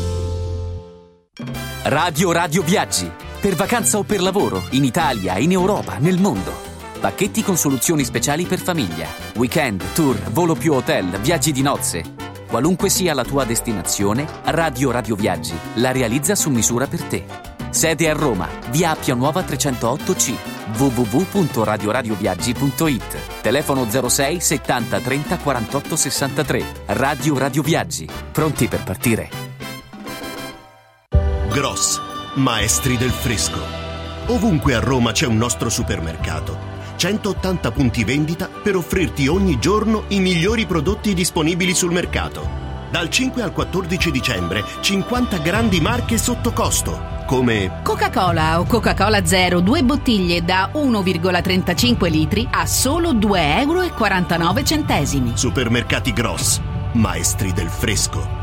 Radio Radio Viaggi. Per vacanza o per lavoro, in Italia, in Europa, nel mondo. Pacchetti con soluzioni speciali per famiglia. Weekend, tour, volo più hotel, viaggi di nozze. Qualunque sia la tua destinazione, Radio Radio Viaggi la realizza su misura per te. Sede a Roma, via Appia Nuova 308C, www.radioradioviaggi.it. Telefono 06 70 30 48 63. Radio Radio Viaggi. Pronti per partire? Gross, maestri del fresco. Ovunque a Roma c'è un nostro supermercato. 180 punti vendita per offrirti ogni giorno i migliori prodotti disponibili sul mercato. Dal 5 al 14 dicembre 50 grandi marche sotto costo, come Coca-Cola o Coca-Cola Zero, due bottiglie da 1,35 litri a solo 2,49 euro. Supermercati Gross, maestri del fresco.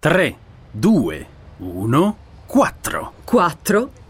3, 2, 1, 4. 4.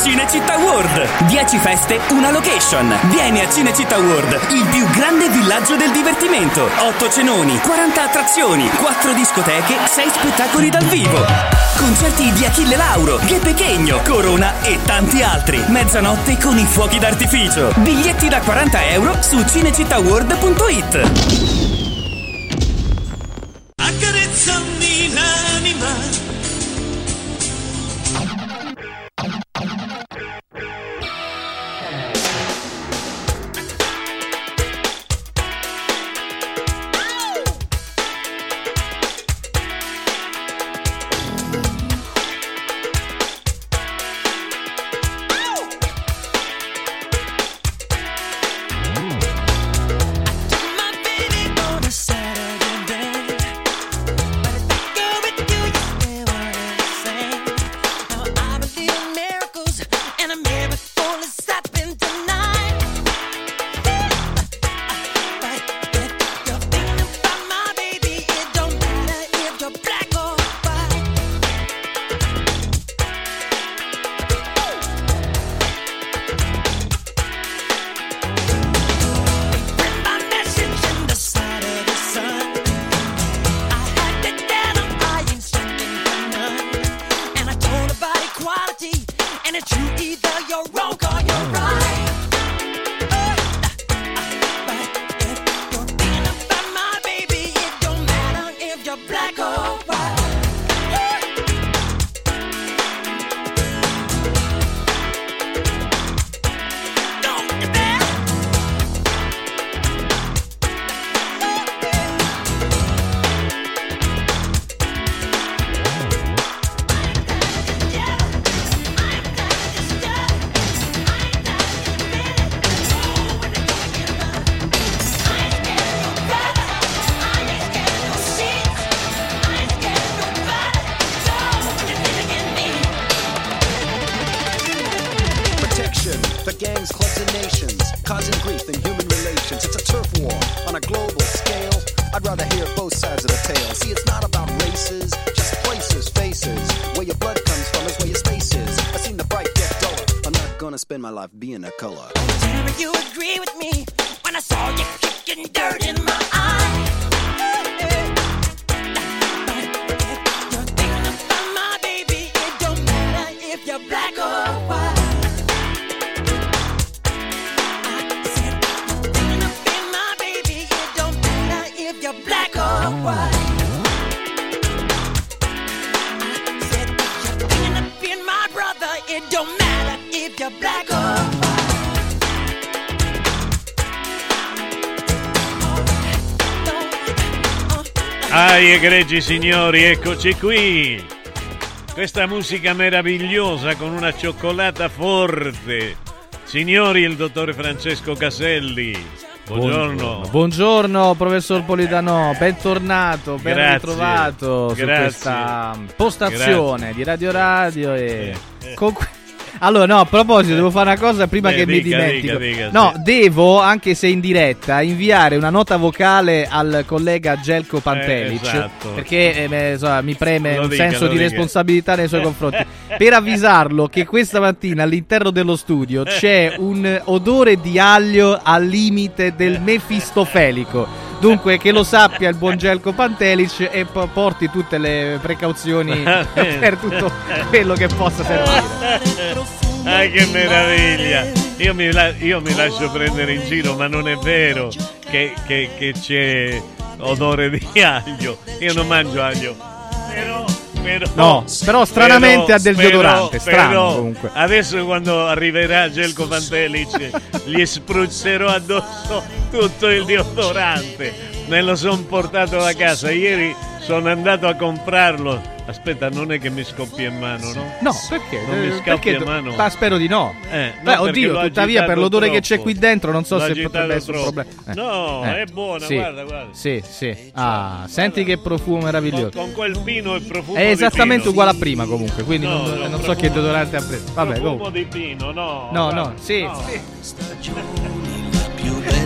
Cinecittà World. 10 feste, una location. Vieni a Cinecittà World, il più grande villaggio del divertimento. 8 cenoni, 40 attrazioni, 4 discoteche, 6 spettacoli dal vivo. Concerti di Achille Lauro, Che Pechegno, Corona e tanti altri. Mezzanotte con i fuochi d'artificio. Biglietti da 40 euro su cinecittàworld.it. Accarezzami l'anima egregi signori, eccoci qui. Questa musica meravigliosa con una cioccolata forte. Signori, il dottore Francesco Caselli. Buongiorno. Buongiorno, professor Politano, bentornato, ben Grazie. ritrovato su Grazie. questa postazione Grazie. di Radio Radio e con que- Allora, no, a proposito, devo fare una cosa prima Eh, che mi dica, dimentico. dica, dica, no, sì. devo, anche se in diretta, inviare una nota vocale al collega Gelko Pantelic. Eh, esatto. Perché eh, beh, insomma, mi preme Lo un dica, senso di responsabilità nei suoi confronti. per avvisarlo che questa mattina all'interno dello studio c'è un odore di aglio al limite del mefistofelico. Dunque, che lo sappia il buon Gelko Pantelic e po- porti tutte le precauzioni per tutto quello che possa servire. Ah, che meraviglia! Io mi, la- io mi lascio prendere in giro, ma non è vero che, che- che c'è odore di aglio. Io non mangio aglio. Però, però, No, però stranamente ha del però- deodorante, strano però comunque. Adesso quando arriverà Gelco Pantelic gli spruzzerò addosso tutto il deodorante. Me lo sono portato a casa. Ieri sono andato a comprarlo. Aspetta, non è che mi scoppia in mano, no? No, perché? Non mi Eh, scoppia perché in mano. Ma spero di no. Eh, no, Beh, oddio, tuttavia, per l'odore che c'è troppo. qui dentro, non so L'ho se potrebbe essere un troppo. problema. Eh, No, eh, è buona, sì, guarda, guarda. Sì, sì. Ah, senti che profumo meraviglioso. Con quel pino e profumo È di esattamente pino. uguale a prima, comunque. Quindi No, non, no, non so che deodorante ha preso. Vabbè, profumo comunque. di pino, no. No, guarda. no, sì, No.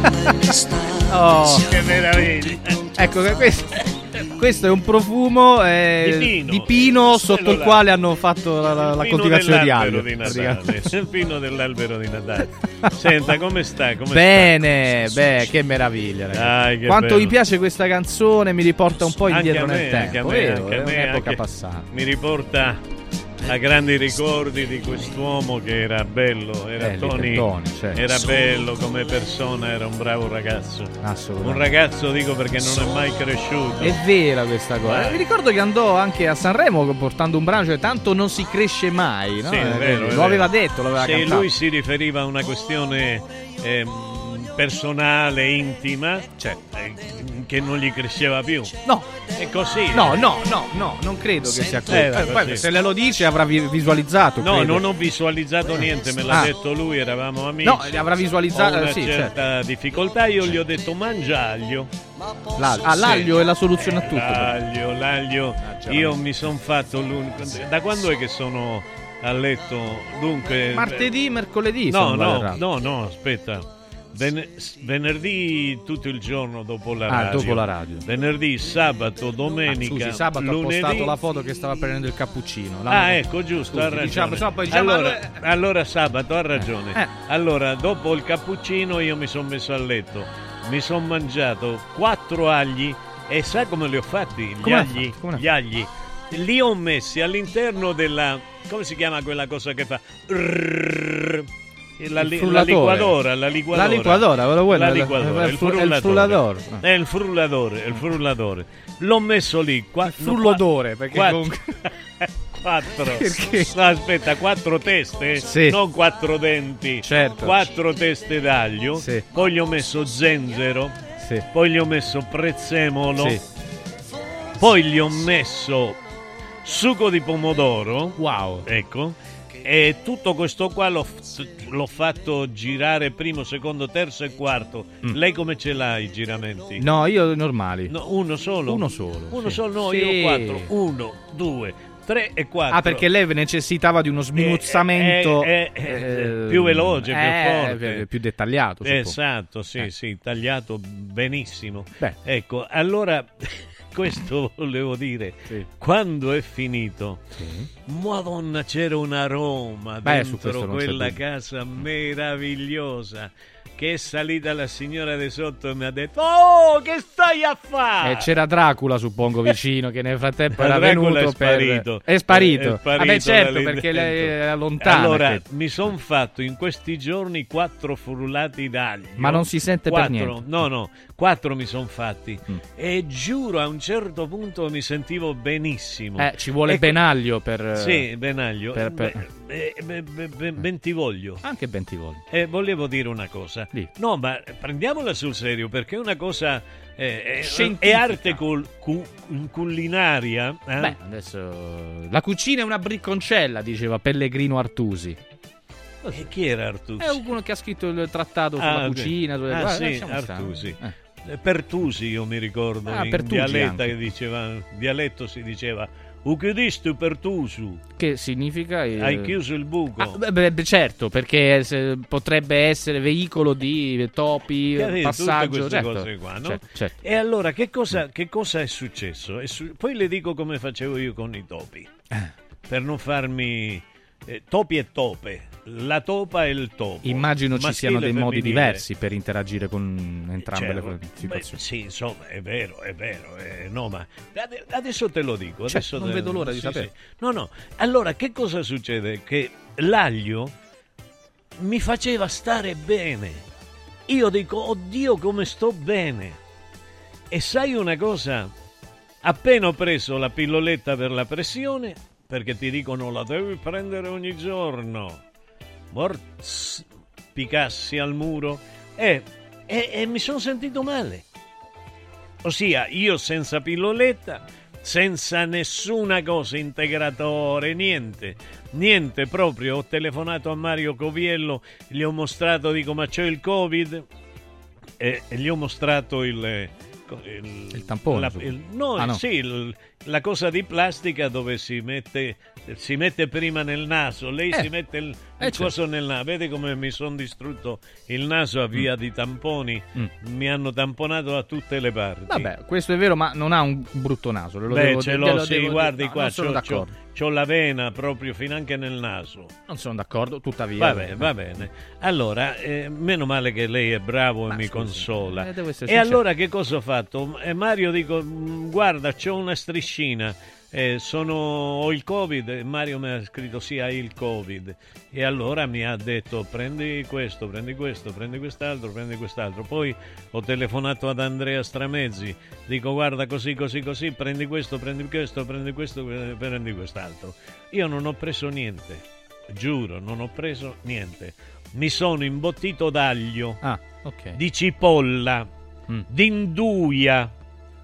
Oh. Che meraviglia. Ecco che questo. Questo è un profumo eh, Di pino. pino sotto il quale hanno fatto la, la- la coltivazione di aglio. di Natale. Il pino dell'albero di Natale. Senta, come sta? Come Bene, beh, che meraviglia. Dai, che Quanto bello. mi piace questa canzone, mi riporta un po' Anche indietro a me, nel anche tempo. a me, vero? anche a è me, un'epoca anche- passata. Mi riporta a grandi ricordi di quest'uomo che era bello, era Eh, Tony, Tony, certo. era bello come persona, era un bravo ragazzo. Assolutamente. Un ragazzo dico perché non è mai cresciuto. È vera questa cosa. Eh. Mi ricordo che andò anche a Sanremo portando un brano, cioè tanto non si cresce mai. No? Sì, è Eh, vero, è lo vero. aveva detto, lo aveva Sì, cantato. lui si riferiva a una questione ehm, personale, intima, cioè, eh, che non gli cresceva più. No. È così. No, no, no, no, non credo che sia così. Eh, Eh, poi se le lo dice avrà vi- visualizzato. No, credo. non ho visualizzato niente, me l'ha Ah. detto lui, eravamo amici. No, avrà visualizzato- Ho una sì, certa difficoltà, io gli ho detto mangia aglio. L'aglio. Ah, l'aglio è la soluzione a tutto. L'aglio, l'aglio. c'era Io mi sono fatto l'unico. Da quando è che sono a letto? Dunque. Martedì, mercoledì. No, no, no, no, aspetta. Ven- venerdì tutto il giorno dopo la Ah, radio. dopo la radio. Venerdì, sabato, domenica. Scusi, sabato lunedì. ha postato la foto che stava prendendo il cappuccino. Ah, ecco, giusto, Scusi, ha ragione. diciamo, poi diciamo, allora, eh, allora, sabato ha ragione. Eh. Allora, dopo il cappuccino io mi sono messo a letto, mi sono mangiato quattro agli e sa come li ho fatti? Gli Come agli, fatto? Gli agli. Li ho messi all'interno della come si chiama quella cosa che fa Rrrr. La, li- la frullatore. liquadora, la liquadora. La liquadora, quello vuoi, La la- liquadora, il fru- è il frullatore. frullatore. È il frullatore, il frullatore. L'ho messo lì, qua, Il frullodore, perché quattro, comunque- quattro. Perché? No, aspetta, quattro teste, Sì. non quattro denti. Certo. Quattro teste d'aglio. Sì. Poi gli ho messo zenzero. Sì. Poi gli ho messo prezzemolo. Sì. Poi gli ho messo sugo di pomodoro. Wow. Ecco. E tutto questo qua l'ho, l'ho fatto girare primo, secondo, terzo e quarto. Mm. Lei come ce l'ha i giramenti? No, io normali. No, uno solo? Uno solo. Uno sì. solo, no, Sì. io quattro. Uno, due, tre e quattro. Ah, perché lei necessitava di uno sminuzzamento eh, eh, eh, più veloce, più eh, forte. più dettagliato. Esatto, sì, Eh. sì, tagliato benissimo. Beh. Ecco, allora questo volevo dire. Quando è finito, Madonna, c'era un aroma Beh, dentro quella casa meravigliosa. Che è salita la signora di sotto e mi ha detto: Oh, che stai a fare? Eh, c'era Dracula, suppongo, vicino, che nel frattempo era Dracula venuto è sparito. per... È sparito. È sparito Vabbè, certo, perché lei era lontana. Allora, credo. mi sono fatto in questi giorni quattro frullati d'aglio. Ma non si sente per Quattro, niente. No, no, quattro mi sono fatti. Mm. E giuro, a un certo punto mi sentivo benissimo. Eh, ci vuole Ecco- benaglio per... Sì, benaglio. per- per- Beh, eh, beh, beh, beh, Bentivoglio. Anche Bentivoglio. Eh, volevo dire una cosa. No, ma prendiamola sul serio perché è una cosa. eh, è, arte cul- cu- culinaria. eh? Beh, adesso... La cucina è una bricconcella, diceva Pellegrino Artusi. E chi era Artusi? È uno che ha scritto il trattato sulla Ah, cucina. sulle- Ah, Guarda, sì. Artusi. Eh. Eh, Pertusi io mi ricordo, Ah, in dialetta anche. che diceva, dialetto si diceva Uchidisto Pertusu, Che significa... eh, hai chiuso il buco. Ah, beh, beh, certo, perché se- potrebbe essere veicolo di topi, Capito? passaggio. Tutte queste certo, cose qua, no? certo, certo. E allora che cosa, che cosa è successo? È su- Poi le dico come facevo io con i topi, Eh. per non farmi eh, topi e tope, la topa e il topo. Immagino ci siano dei modi diversi per interagire con entrambe Cioè, le beh, situazioni. sì, insomma, è vero, è vero. eh, no, ma ade- adesso te lo dico. Cioè, non te- vedo l'ora di sì, sapere. sì. No, no. Allora, che cosa succede? Che l'aglio mi faceva stare bene. Io dico, oddio, come sto bene. E sai una cosa? Appena ho preso la pilloletta per la pressione, perché ti dicono la devi prendere ogni giorno, morz, picassi al muro, e, e- e mi sono sentito male. Ossia, io senza pilloletta, senza nessuna cosa, integratore, niente, niente proprio. Ho telefonato a Mario Coviello, gli ho mostrato, dico, ma c'è il Covid? E, e gli ho mostrato il... Il, Il tampone, la- il- no, Ah, no. sì, il- la cosa di plastica dove si mette, si mette prima nel naso, lei Eh. si mette il- il certo. coso nel naso. Vedi come mi sono distrutto il naso a via di tamponi? Mi hanno tamponato da tutte le parti. Mm. Vabbè, questo è vero, ma non ha un brutto naso. Lo Beh, devo, ce l'ho, sì, devo- guardi no, qua, c'ho, d'accordo. c'ho- c'ho la vena proprio finanche nel naso. Non sono d'accordo, tuttavia. Va bene, va bene. Allora, eh, meno male che lei è bravo e mi consola. eh, e sincero. allora che cosa ho fatto? Eh, Mario dico, "Mm, guarda, c'ho una striscina. eh, sono, ho il covid Mario mi ha scritto sì hai il covid. E allora mi ha detto prendi questo prendi questo prendi quest'altro prendi quest'altro. Poi ho telefonato ad Andrea Stramezzi. Dico guarda così così così prendi questo prendi questo prendi questo eh, prendi quest'altro. Io non ho preso niente giuro non ho preso niente. Mi sono imbottito d'aglio Ah, ok. di cipolla di induia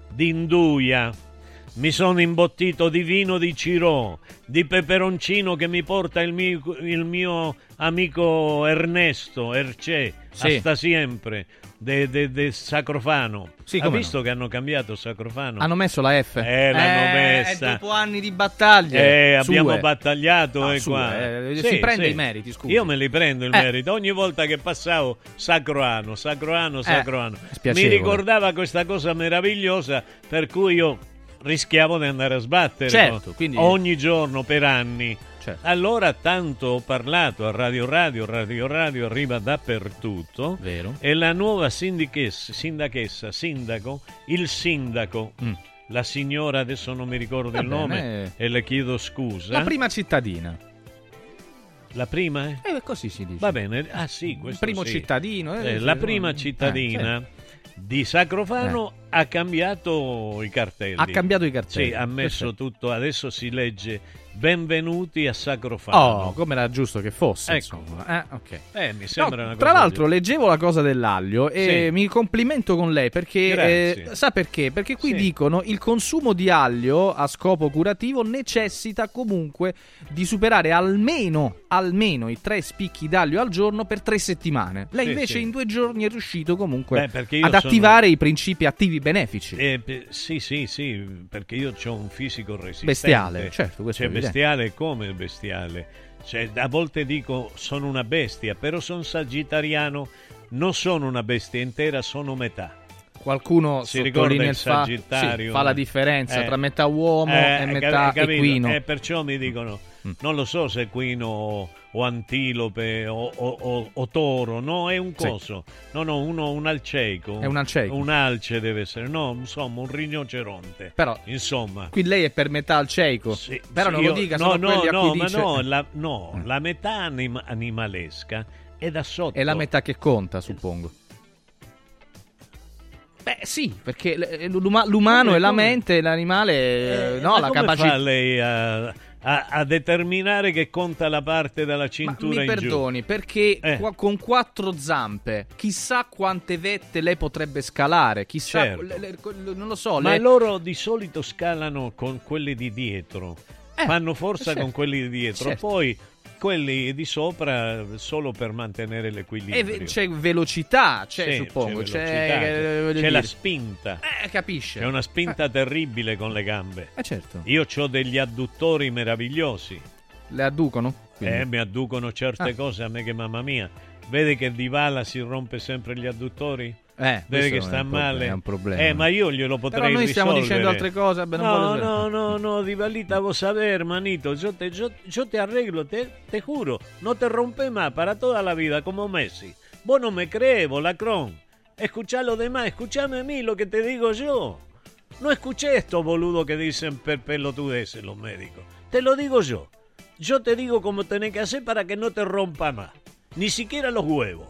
di induia mi sono imbottito di vino di Cirò, di peperoncino che mi porta il mio, il mio amico Ernesto Ercè, Sì. sta sempre, de, de- de Sacrofano. Sì, ha come visto che hanno cambiato Sacrofano? Hanno messo la F. Eh, l'hanno Eh, messa. dopo anni di battaglie. Eh, abbiamo Sue. battagliato eh, sue, qua. eh, Sì, si prende sì. i meriti, scusi. Io me li prendo il Eh. merito. Ogni volta che passavo, Sacroano, Sacroano, Sacroano. Mi ricordava questa cosa meravigliosa per cui io rischiavo di andare a sbattere Certo, quindi- ogni giorno per anni. Certo. Allora tanto ho parlato a Radio Radio, Radio Radio arriva dappertutto. Vero. E la nuova sindachessa, sindachessa, sindaco, il sindaco, la signora, adesso non mi ricordo Mm. Va il bene. nome e le chiedo scusa. La prima cittadina. La prima? eh? Eh, così si dice. Va bene, ah sì, questo primo sì. cittadino, eh, Eh, la prima eh, cittadina di Sacrofano ha cambiato i cartelli. Ha cambiato i cartelli, Sì, ha messo tutto, adesso si legge benvenuti a Sacrofano. Oh, come era giusto che fosse. Ecco. Eh, ok. Eh, mi sembra No, una tra cosa l'altro, leggevo la cosa dell'aglio e Sì. mi complimento con lei perché eh, sa perché? Perché qui Sì. dicono il consumo di aglio a scopo curativo necessita comunque di superare almeno, almeno i tre spicchi d'aglio al giorno per tre settimane. Lei Sì, invece in due giorni è riuscito comunque Beh, ad sono- attivare i principi attivi benefici. Eh, sì, sì, sì, perché io ho un fisico resistente. Bestiale, certo, questo Cioè, è evidente. Bestiale come bestiale. Cioè, a volte dico sono una bestia, però sono sagittariano, non sono una bestia intera, sono metà. Qualcuno Si ricorda sottolinea il il fa- Sagittario? sì, fa la differenza Eh. tra metà uomo Eh, e cap- metà capito? equino. E perciò mi dicono, Mm. non lo so se equino o, o antilope o, o- o- o toro, no, è un Sì. coso. No, no, uno, un alceico. È un alceico. Un alce deve essere, no, insomma, un rinoceronte. Però- insomma. Qui lei è per metà al cieco. Però Sì, non io- lo dica, no, sono no, no, ma dice... No, la, no, la metà anim- animalesca è da sotto. È la metà che conta, suppongo. Beh, sì, perché l'uma- l'umano Come- è la come? mente, l'animale, eh, no, la capacità. lei a, a- a determinare che conta la parte della Ma cintura mi in giù? perdoni, perché Eh. qua- con quattro zampe, chissà quante vette lei potrebbe scalare, chissà, Certo. le- le- le- non lo so, Ma loro di solito scalano con quelli di dietro, Eh, fanno forza certo. con quelli di dietro, Certo. poi quelli di sopra solo per mantenere eh, l'equilibrio. ve- c'è velocità, c'è, Sì, suppongo, c'è, c'è, velocità, eh, c'è- voglio c'è la spinta. Eh, capisce. C'è una spinta terribile con le gambe. Eh, certo. Io ho degli adduttori meravigliosi. Le adducono? Quindi. Eh, mi adducono certe Ah. cose a me che mamma mia. Vede che Divala si rompe sempre gli adduttori? Eh, questo che sta male? è un problema. Eh, ma io glielo potrei Però noi stiamo risolvere. dicendo altre cose, beh, no, no, no, no, Divalita, vos saber, manito, yo te, yo, yo te arreglo, te, te juro, no te rompe más para toda la vida como Messi. Vos no me crees, Bolacrón. Escuchá lo demás, escuchame a mí lo que te digo yo. No escuché estos boludos que dicen per pelotudeces los médicos. Te lo digo yo. Yo te digo cómo tenés que hacer para que no te rompa más. Ni siquiera los huevos.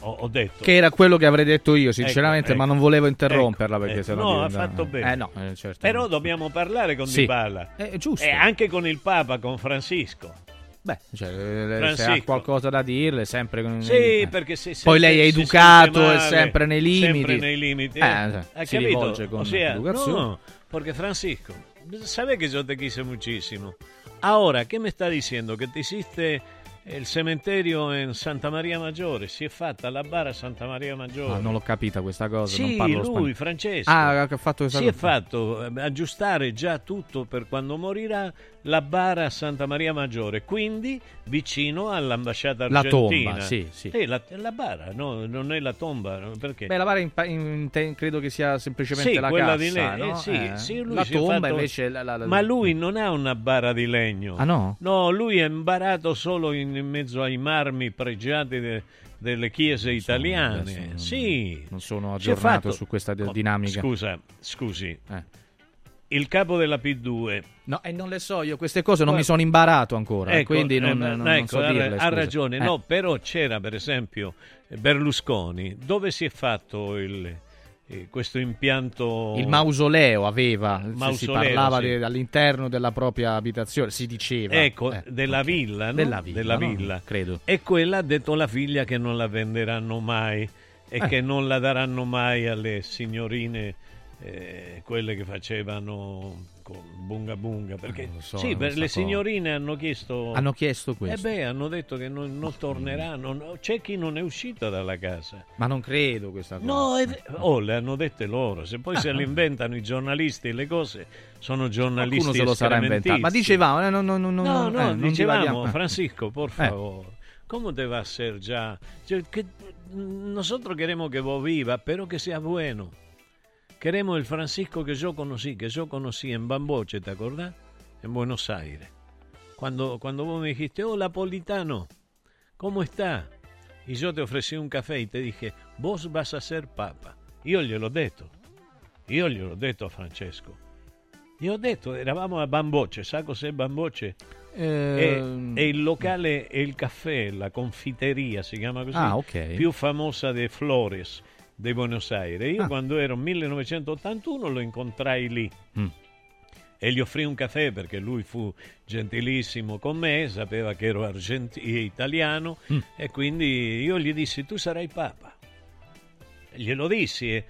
Ho, ho detto. Che era quello che avrei detto io, sinceramente, Ecco, ma non ecco, volevo interromperla ecco, perché ecco. sennò No, ha diventa- fatto bene. Eh no, eh, certo. Però dobbiamo parlare con Sì. Dybala. Eh, È giusto. E anche con il Papa, con Francisco. Beh, cioè, eh, se ha qualcosa da dirle, sempre con... Sì, eh. perché se, se- Poi lei è educato male, sempre nei limiti. Sempre nei limiti. Eh, eh. eh, ¿Has si capito? rivolge con o sea, educazione. no, porque Francisco, sabes que yo te quise muchísimo. Ahora, ¿qué me está diciendo? Que te hiciste il cementerio in Santa Maria Maggiore, si è fatta la bara Santa Maria Maggiore. Ah, non l'ho capita questa cosa. non Sì, lui, spagnolo. Francesco. Ah, ha fatto questa si è fatto eh, aggiustare già tutto per quando morirà la bara Santa Maria Maggiore, quindi vicino all'ambasciata La argentina. tomba, sì, sì. la, la bara, no, non è la tomba, no, perché? Beh, la bara in, in- te- credo che sia semplicemente Sì, la quella cassa, di legno. no? eh, sì, Eh. sì, lui la tomba fatto- invece la- la- la- Ma lui non ha una bara di legno. Ah, no? No, lui è imbarato solo in, in mezzo ai marmi pregiati de- delle chiese italiane. adesso non- sì. non sono aggiornato fatto- su questa de- dinamica. Scusa, scusi. Eh. Il capo della P2 No, e non le so io, queste cose non Guarda- mi sono imbarato ancora, Ecco, quindi non, eh, non- non ecco, so ha, dirle. ha scusi. ragione. Eh. No, però c'era per esempio Berlusconi. Dove si è fatto il, eh, questo impianto? Il mausoleo aveva, si- si Mausoleo, parlava sì. di- all'interno della propria abitazione, si diceva. Ecco, Eh, della ok. villa, no? Della villa, Della no? villa. credo. E quella ha detto la figlia che non la venderanno mai e Eh. che non la daranno mai alle signorine, eh, quelle che facevano con bunga bunga. Perché lo so, sì, per so le cosa. signorine hanno chiesto... Hanno chiesto Eh questo. beh, hanno detto che non, non torneranno. No, C'è chi non è uscito dalla casa. Ma non credo questa cosa. No, ve- oh, le hanno dette loro. Se poi se le inventano i giornalisti e le cose, sono giornalisti Qualcuno se lo sarà inventato. Ma dicevamo, eh, no, no, no, no, No, eh, no, non dicevamo. Eh. Francisco, por favor, ¿cómo te va a ser ya? Yo- que- nosotros queremos que vos vivas, pero que sea bueno. Queremos el Francisco que yo conocí, que yo conocí en Bamboche, ¿te acordás? En Buenos Aires. Cuando, cuando vos me dijiste, hola Politano, ¿cómo está? Y yo te ofrecí un café y te dije, vos vas a ser papa. Io gliel'ho detto. Io gliel'ho detto a Francesco. Gli ho detto, eravamo a Bamboce, sa cos'è Bamboce? Ehm. È, è il locale, è il caffè, la confiteria, si chiama così, Ah, più famosa di Flores, di Buenos Aires. Io Ah. quando ero nel 1981 lo incontrai lì Mm. e gli offrì un caffè perché lui fu gentilissimo con me, sapeva che ero argenti- italiano Mm. e quindi io gli dissi tu sarai papa. Glielo dissi, eh.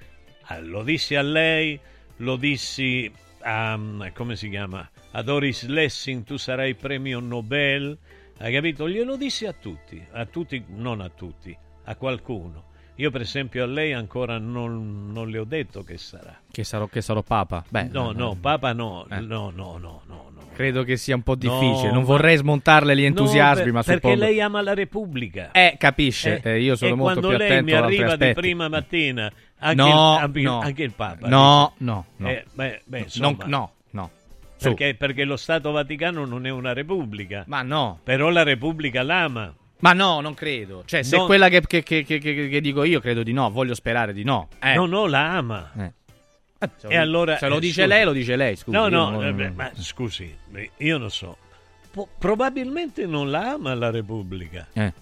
Ah, lo dissi a lei, lo dissi a, come si chiama, a Doris Lessing, tu sarai premio Nobel, hai capito? Glielo dissi a tutti, a tutti, non a tutti, a qualcuno. Io per esempio a lei ancora non, non le ho detto che sarà. Che sarò, che sarò papa? Beh, No, eh, no, Papa no, Eh. no, no, no, no, no. Credo che sia un po' No, difficile. non ma- vorrei smontarle gli No, entusiasmi, per- ma perché suppongo... lei ama la Repubblica. Eh, capisce. Eh, eh, io sono molto quando più lei attento mi ad altri arriva di prima mattina, anche, No, il, anche, no. anche il Papa. No, dice. no, no. Eh, beh, beh, Non- insomma, no, no. Perché, perché lo Stato Vaticano non è una Repubblica. Ma no. Però la Repubblica l'ama. Ma no, non credo. Cioè, se No. è quella che, che- che- che- che- che dico io, credo di no. Voglio sperare di no. Eh. No, no, la ama. Eh. Se E lo- allora, se lo eh, dice scusi. lei, lo dice lei. Scusi, no, no, non- eh, beh, ma scusi, beh, io non so. Po- probabilmente non la ama la Repubblica. Eh.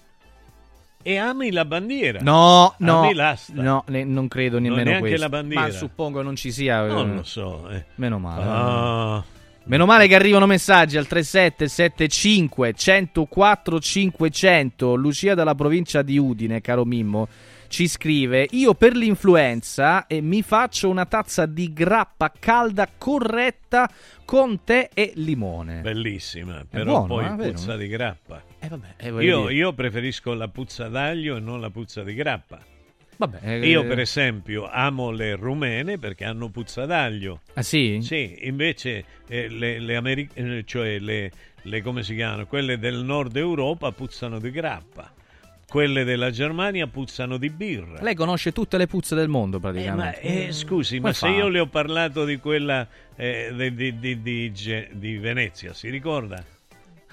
E ami la bandiera. No, no, no, ne- non credo Non nemmeno neanche questo. la bandiera. Ma suppongo non ci sia. eh, Non lo so. eh. Meno male. Ah. Meno male che arrivano messaggi al 3775 104 500. Lucia dalla provincia di Udine, caro Mimmo, ci scrive: Io per l'influenza e mi faccio una tazza di grappa calda corretta con tè e limone. Bellissima, però buono, poi eh, vero? puzza di grappa. Eh, vabbè, eh, io, io preferisco la puzza d'aglio e non la puzza di grappa. Vabbè, eh, Io, per esempio, amo le rumene perché hanno puzza d'aglio. Ah, sì? Sì, invece eh, le, le ameri- eh, cioè le, le- come si chiamano? Quelle del nord Europa puzzano di grappa. Quelle della Germania puzzano di birra. Lei conosce tutte le puzze del mondo Eh, ma, praticamente. eh, scusi, Come ma se fa? io le ho parlato di quella eh, di, di- di- di Venezia, si ricorda?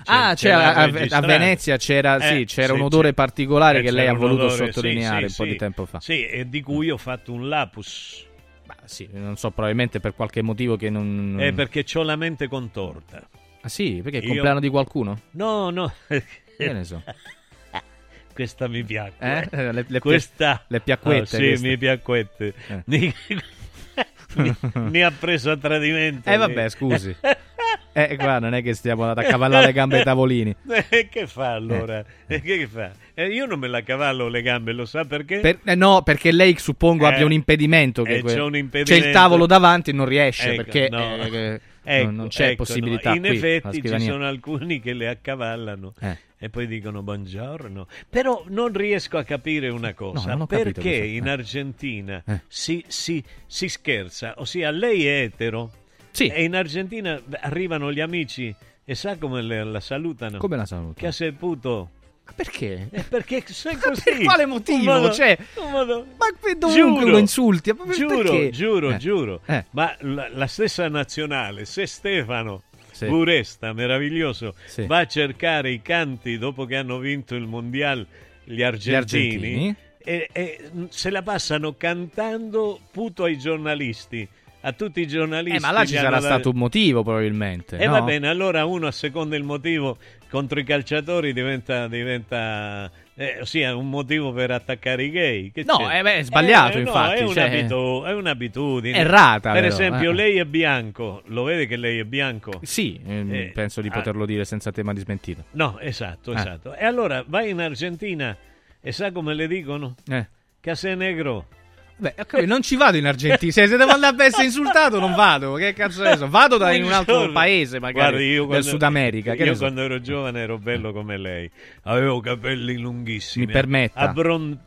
Ah, la a, a. Venezia c'era, Eh, sì, c'era sì, un odore particolare che lei c'era ha voluto odore, sottolineare un po' di tempo fa. Sì, e di cui ho fatto un lapus. Ma sì, non so, probabilmente per qualche motivo che non... Eh, perché ho la mente contorta. Ah sì? Perché è il Io- compleanno di qualcuno? No, no. Che ne so. Questa mi piace. Eh? Le- le Questa... le piacquette Ah, sì, queste. mi piacquette. Eh. Mi... mi- mi ha preso a tradimento. Eh vabbè, scusi. Eh, qua non è che stiamo ad accavallare le gambe ai tavolini. Eh, che fa allora? Eh, che fa? Eh, io non me la cavallo le gambe, lo sa perché? Per- eh, no, perché lei suppongo Eh, abbia un impedimento. Eh, que- c'è un C'è impedimento. il tavolo davanti e non riesce Ecco, perché no. eh, che- Ecco, non, c'è ecco, possibilità. no. In qui, effetti ci sono alcuni che le accavallano Eh. e poi dicono buongiorno. Però non riesco a capire una cosa, capito perché in Eh. Argentina si, si- si scherza, ossia lei è etero e in Argentina arrivano gli amici e sa come le- la salutano? Come la salutano? Che ha seputo. Perché? Eh, perché sei così. Per quale motivo? Modo- Cioè, modo- ma dovunque lo insulti, ma Giuro, perché? giuro, Eh. giuro. Eh. Ma la, la stessa nazionale, se Stefano Sì. Buresta, meraviglioso, Sì. va a cercare i canti dopo che hanno vinto il mondiale gli argentini, argentini. E, e se la passano cantando puto ai giornalisti. A tutti i giornalisti. Eh, ma là ci hanno sarà dato- stato un motivo probabilmente. e no? va bene, allora uno a seconda il motivo contro i calciatori diventa, diventa eh, ossia un motivo per attaccare i gay. Che No, eh beh, è sbagliato, Eh, no, infatti, è, cioè- un'abitu- è un'abitudine. Errata, Per però, esempio, eh. lei è bianco, lo vede che lei è bianco? Sì, ehm, Eh, penso di ah, poterlo dire senza tema di smentita. No, esatto, Eh. esatto. E allora vai in Argentina e sa come le dicono? Eh. Sei negro. Beh, capito, non ci vado in Argentina. Se devo andare a essere insultato, non vado. Che cazzo è eso? Vado da in un altro paese, magari Guardi, io del quando- Sud America. Che Io ne so. quando ero giovane ero bello come lei. Avevo capelli lunghissimi. Mi permetta. Abbron-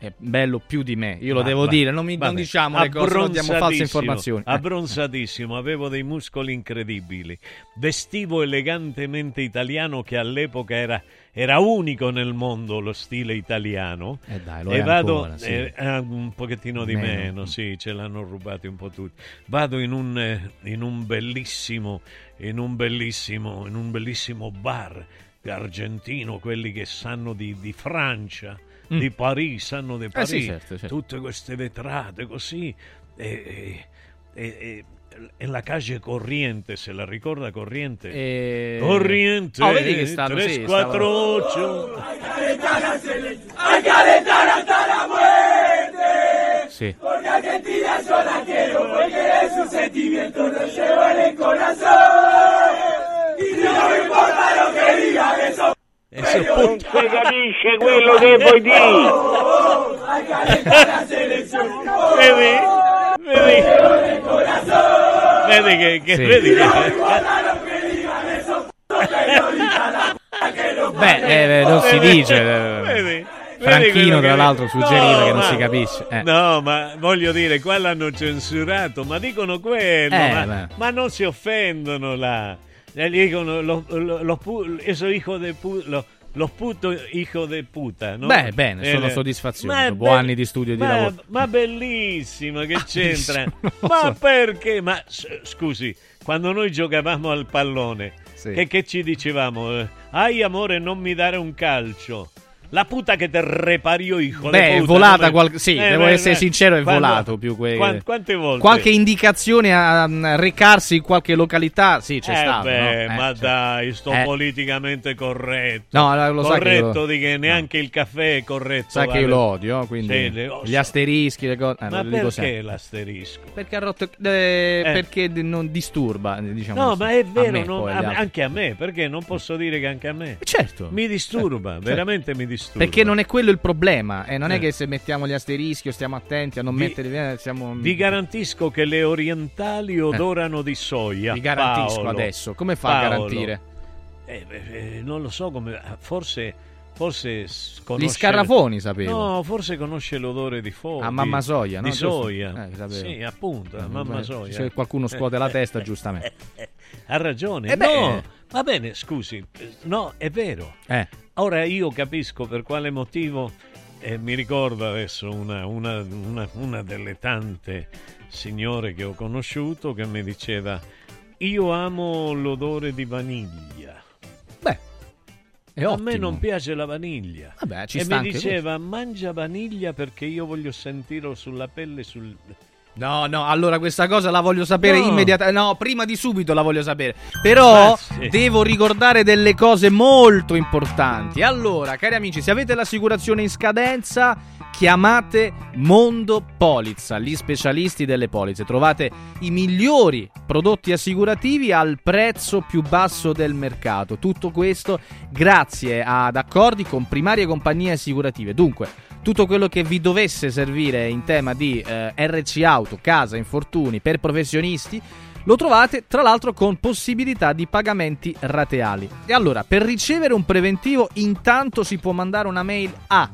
È bello più di me, io lo Va- devo va- dire. Non, mi, non diciamo le cose, non diamo false informazioni. Eh. Abbronzatissimo, avevo dei muscoli incredibili. Vestivo elegantemente italiano, che all'epoca era, era unico nel mondo lo stile italiano. Eh dai, e vado ancora, sì. eh, eh, un pochettino di Meno. meno, sì, ce l'hanno rubati un po' tutti. Vado in un, eh, in un bellissimo, in un bellissimo, in un bellissimo bar argentino, quelli che sanno di, di Francia, Mm. di Parigi, sanno di Eh Parigi, sì, certo, certo. tutte queste vetrate così. E, e- e- e- la calle Corriente, se la ricorda Corriente? E- Corriente, Oh, vedi che stanno, sì, 3, 4, 8. Sì. Porque Argentina yo la quiero, porque es un sentimiento, lo llevo en el corazón. Y no me importa lo que digan, eso. Non si capisce quello che vuoi dire. Vedi? Vedi? Vedi che, che Sì. vedi che- Beh, eh, non si dice. eh, Vedi? Franchino, tra l'altro, suggeriva No, che non ma- si capisce. Eh. No, ma voglio dire, qua l'hanno censurato, ma dicono quello, Eh, ma, ma non si offendono là. Eh, dicono lo, lo, lo pu- eso hijo de pu- lo, lo puto hijo de puta, no? Beh, bene, sono Eh, è dopo be- anni di studio e di ma- lavoro. Ma bellissimo, che c'entra? lo ma perché? Ma scusi, quando noi giocavamo al pallone, Sì. che, che ci dicevamo? Eh, Ai amore, non mi dare un calcio. La puta che te repariò, hijo Beh, è volata qual- sì, devo beh, essere beh, sincero, è quando- volato più que- quan- quante volte? Qualche indicazione a, a recarsi in qualche località, sì, c'è eh stato. beh, no? Eh, ma cioè. dai, sto Eh. politicamente corretto. No, lo- lo sa che corretto io- di che neanche il caffè è corretto. Sa che io vale. lo odio, quindi Sì, le- oh, gli asterischi, le cose. eh, Ma lo dico perché sempre. l'asterisco? Perché ha rotto. eh, Perché d- non disturba, diciamo. No, così. ma è A vero, me, non- poi, a agli me- altri. anche a me, perché non posso dire che anche a me. Certo. Mi disturba, Certo. veramente mi disturba. Perché non è quello il problema. E non è Eh. che se mettiamo gli asterischi o stiamo attenti a non Vi- metterli. eh, siamo... Vi garantisco che le orientali odorano di soia. Vi garantisco Paolo. adesso. Come fa a Paolo. garantire? Eh, eh, non lo so come. Forse. Forse conosce... Gli scarafoni, sapevo. No, forse conosce l'odore di foia. A mamma soia, no? Di soia. Eh, sì, appunto, a Eh, mamma soia. Se qualcuno scuote la testa, giustamente. Ha ragione. Eh beh. no, va bene, scusi. No, è vero. Eh. Ora io capisco per quale motivo, e mi ricordo adesso una, una- una- una delle tante signore che ho conosciuto che mi diceva io amo l'odore di vaniglia. È A ottimo. me non piace la vaniglia. Vabbè, e mi diceva mangia vaniglia perché io voglio sentirlo sulla pelle sul... No, no, allora questa cosa la voglio sapere No. immediatamente. No, prima di subito la voglio sapere. Però sì. devo ricordare delle cose molto importanti. Allora, cari amici, se avete l'assicurazione in scadenza, chiamate Mondo Polizza, gli specialisti delle polizze. Trovate i migliori prodotti assicurativi al prezzo più basso del mercato. Tutto questo grazie ad accordi con primarie compagnie assicurative. Dunque, tutto quello che vi dovesse servire in tema di eh, RC auto, casa, infortuni per professionisti Lo trovate tra l'altro con possibilità di pagamenti rateali. E allora, per ricevere un preventivo intanto si può mandare una mail a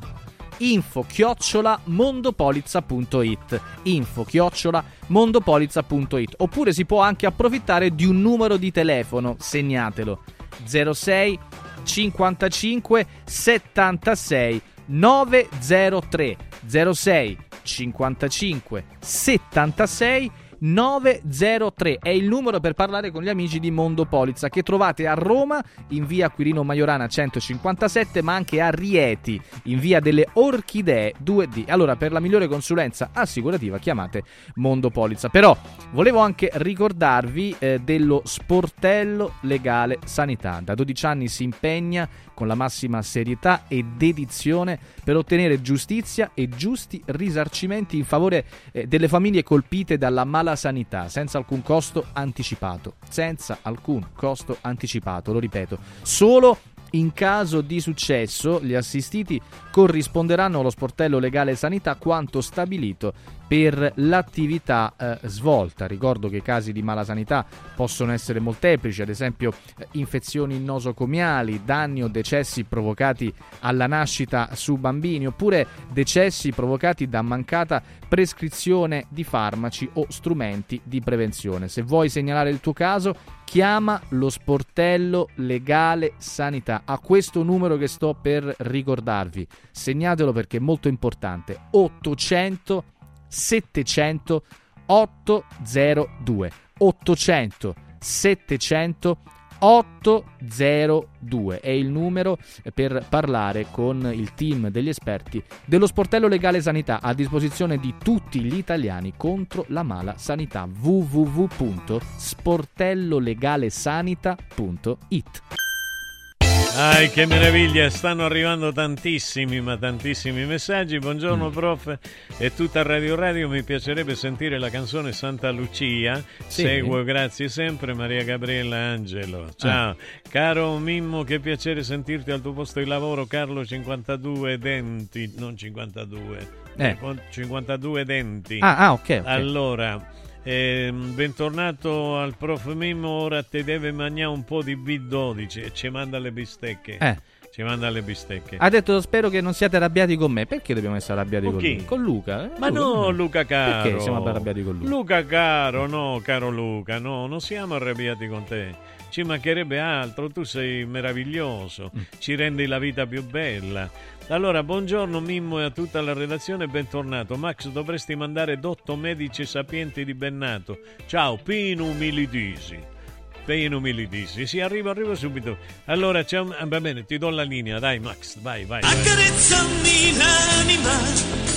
info chiocciola mondopolizza.it info chiocciola mondopolizza.it oppure si può anche approfittare di un numero di telefono segnatelo 06 55 76 903 06 55 76 903 è il numero per parlare con gli amici di Mondo Polizza che trovate a Roma in via Quirino Maiorana 157 ma anche a Rieti in via delle Orchidee 2D allora per la migliore consulenza assicurativa chiamate Mondo Polizza. Però volevo anche ricordarvi eh, dello sportello legale sanità da 12 anni si impegna con la massima serietà e dedizione per ottenere giustizia e giusti risarcimenti in favore eh, delle famiglie colpite dalla mala sanità, senza alcun costo anticipato. Senza alcun costo anticipato, lo ripeto. Solo in caso di successo, gli assistiti corrisponderanno allo sportello legale sanità quanto stabilito per l'attività eh, svolta. Ricordo che i casi di malasanità possono essere molteplici, ad esempio eh, infezioni nosocomiali, danni o decessi provocati alla nascita su bambini, oppure decessi provocati da mancata prescrizione di farmaci o strumenti di prevenzione. Se vuoi segnalare il tuo caso, chiama lo sportello legale sanità a questo numero che sto per ricordarvi. Segnatelo perché è molto importante. 800 700 802 800 700 802 è il numero per parlare con il team degli esperti dello sportello legale sanità a disposizione di tutti gli italiani contro la mala sanità. www.sportellolegalesanita.it Ai, che meraviglia, stanno arrivando tantissimi, ma tantissimi messaggi. Buongiorno, Mm. prof. E tutta Radio Radio mi piacerebbe sentire la canzone Santa Lucia. Sì. Seguo, grazie sempre, Maria Gabriella Angelo. Ciao. Caro Mimmo, che piacere sentirti al tuo posto di lavoro, Carlo 52 Denti, non 52. Eh. 52 Denti. Ah, ah, ok, ok. Allora, ehm, bentornato al prof Mimmo, ora ti deve mangiare un po' di B12 e ci manda le bistecche. Eh. Ci manda le bistecche. Ha detto spero che non siate arrabbiati con me. Perché dobbiamo essere arrabbiati Con con, chi? lui? Con Luca? Eh, Ma no, Luca. Luca caro. Perché siamo arrabbiati con lui? Luca caro, no, caro Luca, no, non siamo arrabbiati con te. Ci mancherebbe altro, tu sei meraviglioso, Mm. ci rendi la vita più bella. Allora, buongiorno Mimmo e a tutta la redazione, bentornato. Max, dovresti mandare Dotto Medici Sapienti di Bennato. Ciao, Pino Umilidisi. Pino Umilidisi. Sì, arrivo, arrivo subito. Allora, c'è un- ah, va bene, ti do la linea, dai Max, vai, vai. vai. Accarezzami l'anima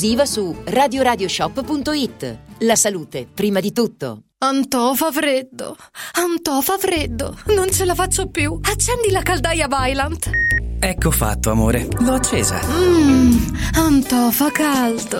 su radioradioshop.it. La salute, prima di tutto. Antò fa freddo. Antò fa freddo. Non ce la faccio più. Accendi la caldaia Vylant. Ecco fatto, amore. L'ho accesa. Mmm, Antò fa caldo.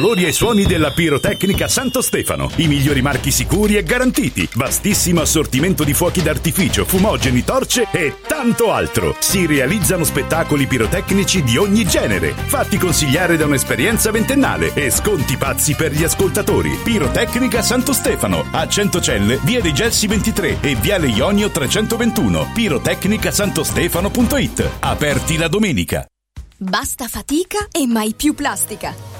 e i suoni della pirotecnica Santo Stefano. I migliori marchi sicuri e garantiti. Vastissimo assortimento di fuochi d'artificio, fumogeni, torce e tanto altro. Si realizzano spettacoli pirotecnici di ogni genere. Fatti consigliare da un'esperienza ventennale e sconti pazzi per gli ascoltatori. Pirotecnica Santo Stefano. A Centocelle, via dei Gelsi 23 e viale Ionio 321. Pirotecnicasantostefano.it. Aperti la domenica. Basta fatica e mai più plastica.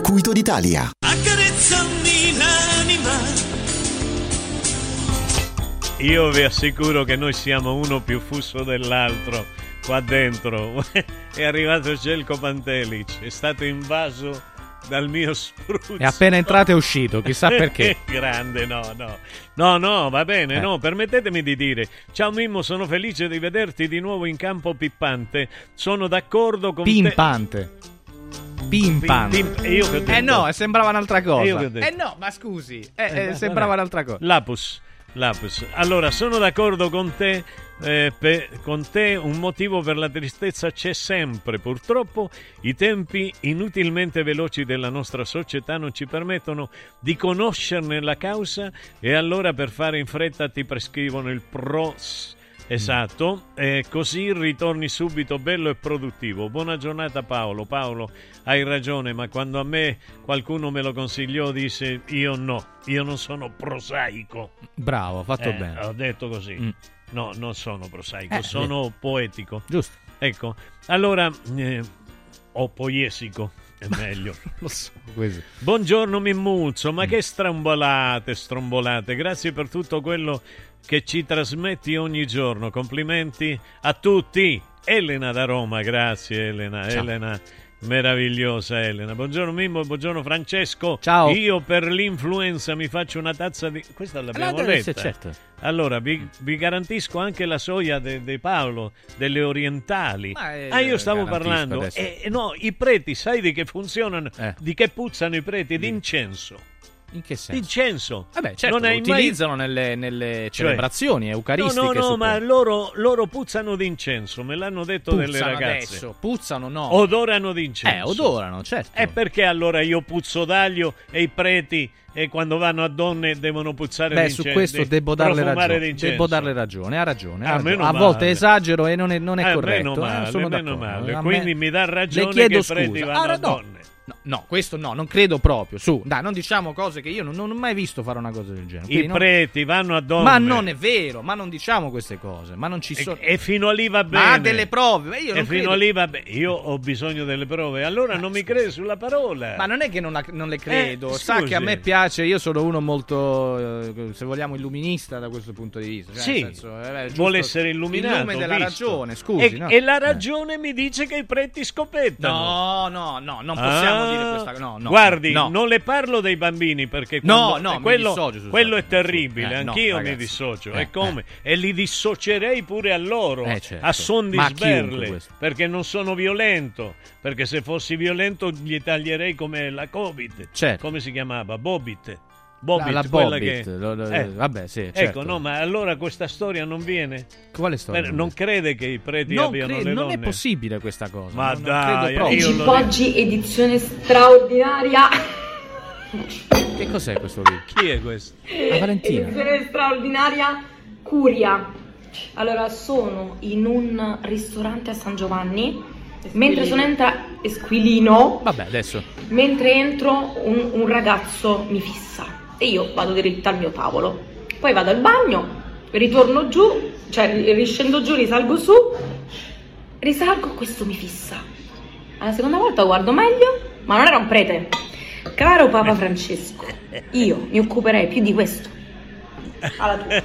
circuito d'Italia. Accarezzami l'anima. Io vi assicuro che noi siamo uno più fusso dell'altro qua dentro. È arrivato Gelco Pantelic, è stato invaso dal mio spruzzo. È appena entrato e uscito, chissà perché. Grande, no, no. No, no, va bene, Eh. no, permettetemi di dire. Ciao Mimmo, sono felice di vederti di nuovo in campo pippante. Sono d'accordo con te. Pimpante. Pimpante. Pim- pim- io che ho detto? Eh no, sembrava un'altra cosa. Io che ho detto? Eh no, ma scusi. Eh, Eh, eh, va- sembrava un'altra cosa. Lapus, lapus. Allora, sono d'accordo con te. eh, pe- con te un motivo per la tristezza c'è sempre. Purtroppo i tempi inutilmente veloci della nostra società non ci permettono di conoscerne la causa e allora per fare in fretta ti prescrivono il pros. Esatto, e così ritorni subito bello e produttivo. Buona giornata Paolo. Paolo, hai ragione, ma quando a me qualcuno me lo consigliò disse io no, io non sono prosaico. Bravo, fatto Eh, bene. Ho detto così. Mm. No, non sono prosaico, Eh, sono poetico. Giusto. Ecco, allora, eh, o poiesico, è meglio. Lo so, questo. Buongiorno Mimmuzzo, Mm. ma che strombolate, strombolate. Grazie per tutto quello che ci trasmetti ogni giorno. Complimenti a tutti. Elena da Roma, grazie Elena. Ciao. Elena Meravigliosa Elena. Buongiorno Mimmo, buongiorno Francesco. Ciao. Io per l'influenza mi faccio una tazza di... Questa l'abbiamo letta. certo. Allora, vi, vi garantisco anche la soia di Paolo, delle orientali. Ma, eh, ah, io stavo parlando... eh, no, i preti, sai di che funzionano? Eh. Di che puzzano i preti? D'incenso. In che senso? D'incenso. Vabbè, certo, Non lo hai mai- utilizzano nelle, nelle celebrazioni eucaristiche. No, no, no, ma loro, loro puzzano d'incenso, me l'hanno detto delle Puzzano ragazze. adesso, puzzano no. Odorano d'incenso. Eh, odorano, certo. E perché allora io puzzo d'aglio e i preti e quando vanno a donne devono puzzare Beh, d'incenso? su questo devo darle ragione. Devo darle ragione, ha ragione. ha Ah, ragione. A volte esagero e non è, non è Eh, corretto. meno eh, male. A Quindi mi dà ragione Le chiedo che i scusa. preti vanno Ah, no, donne. No, no, questo no, non credo proprio. Su, dai, non diciamo cose che io non, non ho mai visto fare una cosa del genere. I non- preti vanno a donne. Ma non è vero, ma non diciamo queste cose. Ma non ci sono. E fino a lì va bene. Ma ha delle prove. ma e fino credo- a lì va bene. Io ho bisogno delle prove. Allora non mi credi sulla parola. Ma non è che non, la- non le credo, Eh, sa che a me piace, io sono uno molto, eh, se vogliamo, illuminista da questo punto di vista. Cioè, Sì, senso, eh, beh, vuole essere illuminato. Il nome della visto. ragione, scusi. E, no? e la Eh. ragione mi dice che i preti scoppettano. No, no, no, non possiamo Ah, dire questa cosa. No, no, Guardi, no. non le parlo dei bambini perché No, no, eh, mi quello, dissocio, quello è terribile. Eh, Anch'io mi ragazzi. dissocio. Eh, e come? E li dissocierei pure a loro, Eh, certo. a son di Ma sberle, perché non sono violento. Perché se fossi violento gli taglierei come la Covid. Certo. Come si chiamava? Bobit. Bobit, La- la quella Bobit, che... lo- lo- Eh, vabbè, sì, Ecco, certo. no, ma allora questa storia non viene? Quale storia? Beh, non crede che i preti Non abbiano cre- le non donne? è possibile questa cosa. Ma non, dai, non io lo- Oggi edizione straordinaria. Che cos'è questo qui? Chi è questo? La Valentina. Edizione straordinaria Curia. Allora, sono in un ristorante a San Giovanni. Mentre sono entrata. Esquilino. Vabbè, adesso. Mentre entro, un, un ragazzo mi fissa. E io vado dritta al mio tavolo. Poi vado al bagno, ritorno giù, cioè ri- riscendo giù, risalgo su. Risalgo, questo mi fissa. Alla seconda volta guardo meglio, ma non era un prete. Caro Papa Francesco, io mi occuperei più di questo. Alla tua.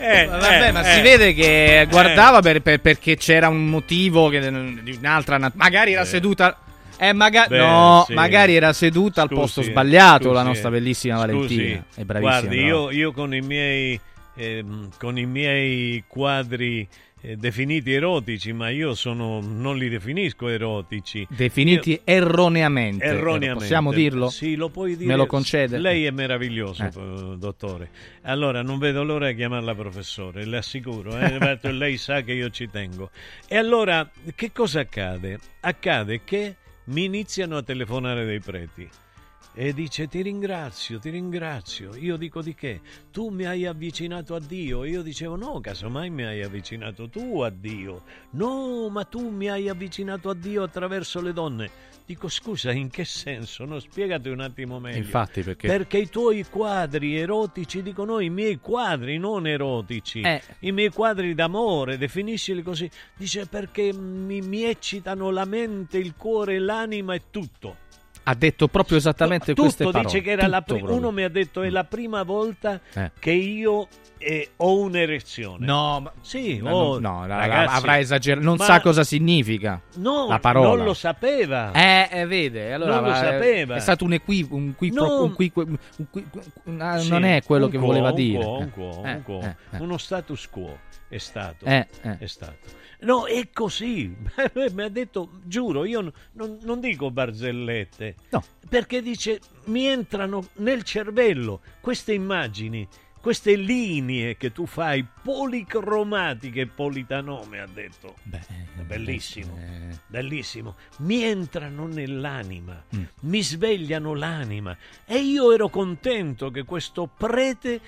Eh, Vabbè, eh, ma eh. si vede che guardava per- per- perché c'era un motivo che, di un'altra nat- magari era seduta eh, maga- Beh, no, sì. magari era seduta al Scusi, posto sbagliato scusi, la nostra bellissima scusi. Valentina. È bravissima. Guardi, io, io con i miei ehm, con i miei quadri eh, definiti erotici, ma io sono non li definisco erotici. definiti Io- erroneamente. Erroneamente. Possiamo dirlo? Sì, lo puoi dire. Me lo concede? Lei è meraviglioso, Eh. eh, dottore. Allora, non vedo l'ora di chiamarla professore, le assicuro. eh, lei sa che io ci tengo. E allora, che cosa accade? Accade che mi iniziano a telefonare dei preti. E dice ti ringrazio, ti ringrazio. Io dico di che? Tu mi hai avvicinato a Dio. Io dicevo no, casomai mi hai avvicinato tu a Dio. No, ma tu mi hai avvicinato a Dio attraverso le donne. Dico scusa, in che senso? No, spiegati un attimo meglio. Infatti, perché Perché i tuoi quadri erotici, dico no, i miei quadri non erotici, Eh. i miei quadri d'amore, definiscili così. Dice perché mi, mi eccitano la mente, il cuore, l'anima e tutto. Ha detto proprio esattamente queste Tutto parole. dice che era la Tutto pri- proprio. uno mi ha detto è la prima volta Eh. che io eh, ho un'erezione. No, ma- sì, No, oh, no, la- ragazzi, avrà esagerato. Non ma- sa cosa significa No, la parola. non lo sapeva. Eh, eh, vede, allora Non lo va- sapeva. È stato un equivoco, un qui, No. un qui- un qui- un- Sì, non è quello che voleva dire. quo, un Eh, quo, eh, eh. Uno status quo è stato. È stato. No, è così. Mi ha detto, giuro, io non, non- non dico barzellette. No. Perché dice, mi entrano nel cervello queste immagini, queste linee che tu fai policromatiche, politanome ha detto. Bellissimo, bellissimo. Mi entrano nell'anima, Mm. mi svegliano l'anima. E io ero contento che questo prete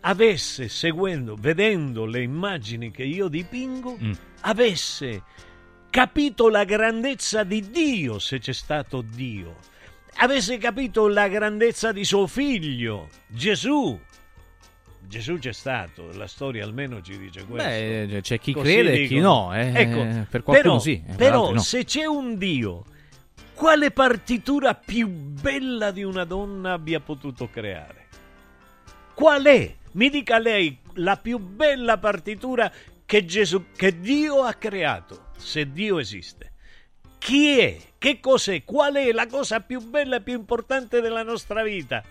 avesse, seguendo, vedendo le immagini che io dipingo, Mm. Avesse capito la grandezza di Dio, se c'è stato Dio, avesse capito la grandezza di suo figlio, Gesù. Gesù c'è stato, la storia almeno ci dice questo. Beh, c'è chi Così crede e chi no. eh, Ecco, per qualcuno però, sì. eh, per però no. se c'è un Dio, quale partitura più bella di una donna abbia potuto creare? Qual è? Mi dica lei la più bella partitura che, Gesù, che Dio ha creato, se Dio esiste. Chi è? Che cos'è? Qual è la cosa più bella e più importante della nostra vita?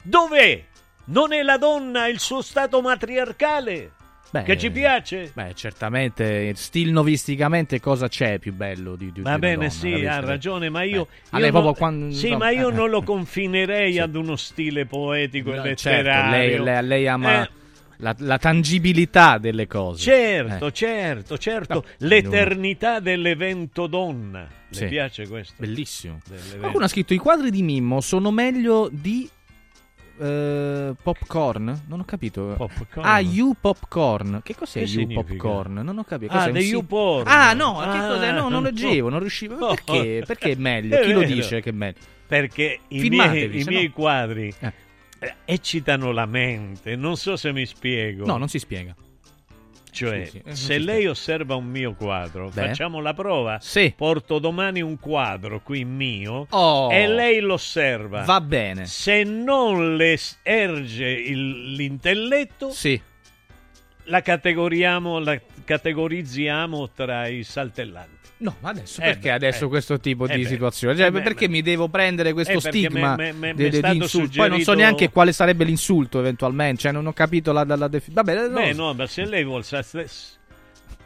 Dov'è? Non è la donna il suo stato matriarcale? Beh, che ci piace? Beh, certamente, stilnovisticamente cosa c'è più bello di, di Va bene, donna, sì, ha ragione, ma io, a io non, quando- sì, no, ma io eh, non lo confinerei ad uno stile poetico e No, letterario. certo, lei, lei- lei ama Eh, la, la tangibilità delle cose. Certo, Eh. certo, certo. No, L'eternità dell'evento donna. Le Sì. piace questo? Bellissimo. Qualcuno ha scritto i quadri di Mimmo sono meglio di eh, popcorn? Non ho capito. Popcorn? Ah, you popcorn. Che cos'è Che you significa? popcorn? Non ho capito. Ah, Cos'è un the si- YouPorn. Ah, no, che Ah, cos'è? No, non no. leggevo, non riuscivo. No. Perché? Perché è meglio? È Chi lo vero. dice che è meglio? Perché i miei, i miei no- quadri Eh. Eh, eccitano la mente. Non so se mi spiego. No, non si spiega. Cioè, Scusi, eh, non se lei osserva un mio quadro, Beh. facciamo la prova. Sì. Porto domani un quadro qui mio Oh. e lei lo osserva. Va bene. Se non le erge il- l'intelletto, Sì. la, categoriamo, la categorizziamo tra i saltellanti. No, ma adesso Eh perché beh, adesso eh. questo tipo Eh di beh. situazione? Cioè, Eh beh, perché mi devo prendere questo Eh, perché stigma me- me- me- stato di insulto? Poi non so suggerito- neanche quale sarebbe l'insulto eventualmente, cioè non ho capito la, la, la defi- Vabbè, non Beh, no, ma se lei vuol sa-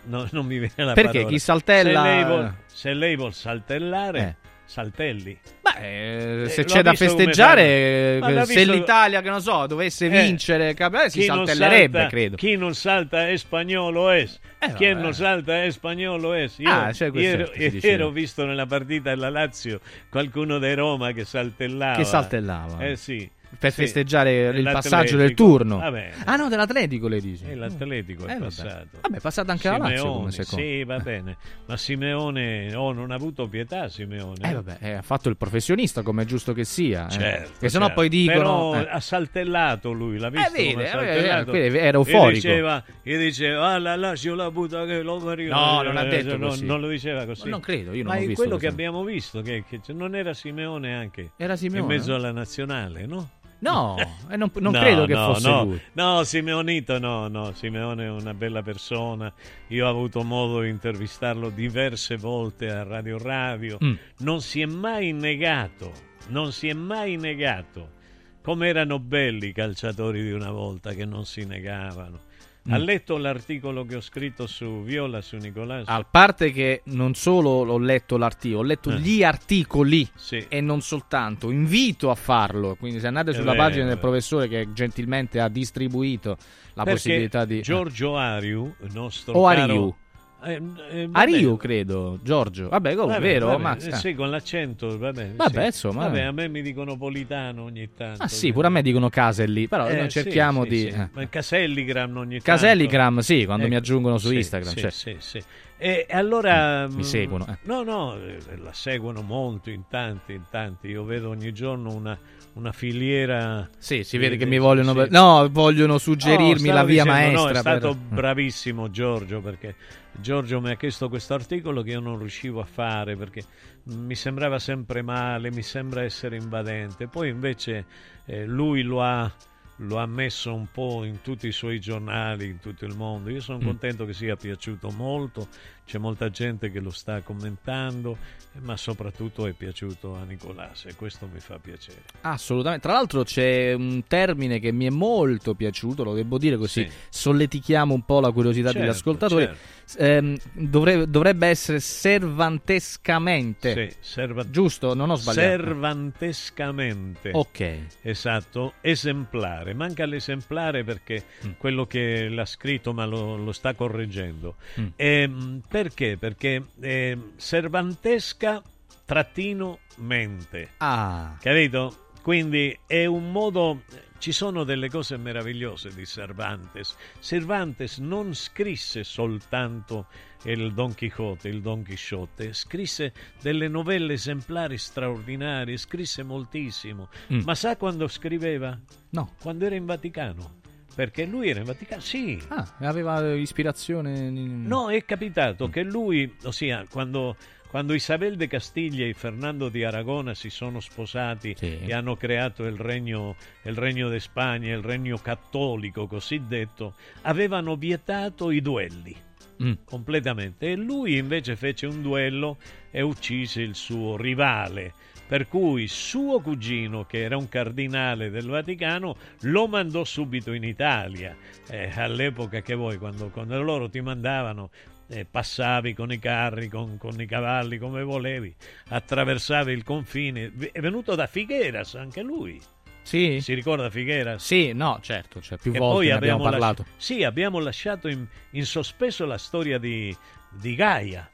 no, non mi viene la Perché parola. chi saltella- Se lei vuol, se lei vuol saltellare, Eh. saltelli. Eh, Eh, se c'è da festeggiare, se l'Italia, che non so, dovesse Eh, vincere, cap- eh, si saltellerebbe, salta- credo. Chi non salta è spagnolo es. Eh, chi vabbè. non salta è spagnolo es. Io, Ah, cioè, ieri, ieri ho visto nella partita della Lazio qualcuno di Roma che saltellava. Che saltellava? Eh sì. Per Sì. festeggiare il passaggio del turno. Va bene. Ah no, dell'Atletico le dici. E l'Atletico Eh, è vabbè. passato. Vabbè, è passato anche la Lazio Simeone, come secondo. Sì, va bene. Ma Simeone oh, non ha avuto pietà Simeone. Eh vabbè, eh, ha fatto il professionista come è giusto che sia. eh. Certo, Che sennò certo. poi dicono... Però eh. ha saltellato lui, l'ha visto? vede, eh, saltellato? eh, era E euforico. diceva, e diceva, ah, la lascio la puttana che lo pariu". No, non ha Eh, detto non, così. non lo diceva così. Ma non credo, io non Ma ho è visto quello che abbiamo visto, che, che non era Simeone anche? Era Simeone? In mezzo alla nazionale, no? No, non, non No, credo che no, fosse no. lui. No, Simeonito no, no, Simeone è una bella persona. Io ho avuto modo di intervistarlo diverse volte a Radio Radio. Mm. Non si è mai negato, non si è mai negato. Come erano belli i calciatori di una volta che non si negavano. Ha Mm. letto l'articolo che ho scritto su Viola, su Nicolás? A parte che non solo ho letto l'articolo, ho letto Eh. gli articoli Sì. e non soltanto. Invito a farlo. Quindi, se andate È sulla vero, pagina è del professore che gentilmente ha distribuito la Perché possibilità di. Giorgio Ariu, nostro O caro- Ariu. Eh, eh, vabbè. Ariu, credo, Giorgio. Vabbè, comunque, Vabbè, vero? vabbè, Mazza. eh, sì, con l'accento, vabbè. Vabbè, sì. insomma, Vabbè, a me mi dicono politano ogni tanto. Ah sì, pure a me dicono Caselli, però Eh, noi cerchiamo sì, di... sì. eh. Ma Caselligram ogni tanto. Caselligram, sì, quando mi Ecco, aggiungono su Instagram. sì, cioè. sì, sì. E allora... Mi mm, seguono, eh. No, no, la seguono molto, in tanti, in tanti. Io vedo ogni giorno una, una filiera... Sì, si vede che mi vogliono... sì. No, vogliono No, suggerirmi stavo la via dicendo, maestra. No, è stato per- bravissimo Giorgio perché Giorgio mi ha chiesto questo articolo che io non riuscivo a fare perché mi sembrava sempre male, mi sembra essere invadente. Poi invece eh, lui lo ha, lo ha messo un po' in tutti i suoi giornali, in tutto il mondo. Io sono Mm. contento che sia piaciuto molto, c'è molta gente che lo sta commentando, eh, ma soprattutto è piaciuto a Nicolás e questo mi fa piacere. Assolutamente. Tra l'altro c'è un termine che mi è molto piaciuto, lo devo dire così, Sì. solletichiamo un po' la curiosità degli Certo, ascoltatori. certo. Ehm, dovre- dovrebbe essere servantescamente. Sì, serva- Giusto? Non ho sbagliato. Servantescamente. Ok. Esatto, esemplare. Manca l'esemplare perché Mm. quello che l'ha scritto ma lo, lo sta correggendo. Mm. Ehm, perché? Perché ehm, servantesca trattino mente. Ah. Capito? Quindi è un modo. Ci sono delle cose meravigliose di Cervantes. Cervantes non scrisse soltanto il Don Quixote, il Don Chisciotte, scrisse delle novelle esemplari straordinarie, scrisse moltissimo. Mm. Ma sa quando scriveva? No. Quando era in Vaticano. Perché lui era in Vaticano, sì. Ah, aveva ispirazione... in- No, è capitato che lui, ossia, quando, quando Isabel de Castiglia e Fernando di Aragona si sono sposati Sì. e hanno creato il regno, il regno di Spagna, il regno cattolico cosiddetto, avevano vietato i duelli. Mm. completamente. E lui invece fece un duello e uccise il suo rivale. Per cui suo cugino, che era un cardinale del Vaticano, lo mandò subito in Italia. Eh, all'epoca che voi, quando, quando loro ti mandavano, eh, passavi con i carri, con, con i cavalli come volevi, attraversavi il confine. È venuto da Figueras anche lui. Sì? Si ricorda Figueras? Sì, no, certo, cioè, più Che volte abbiamo abbiamo parlato. lasci- sì, abbiamo lasciato in, in sospeso la storia di, di Gaia.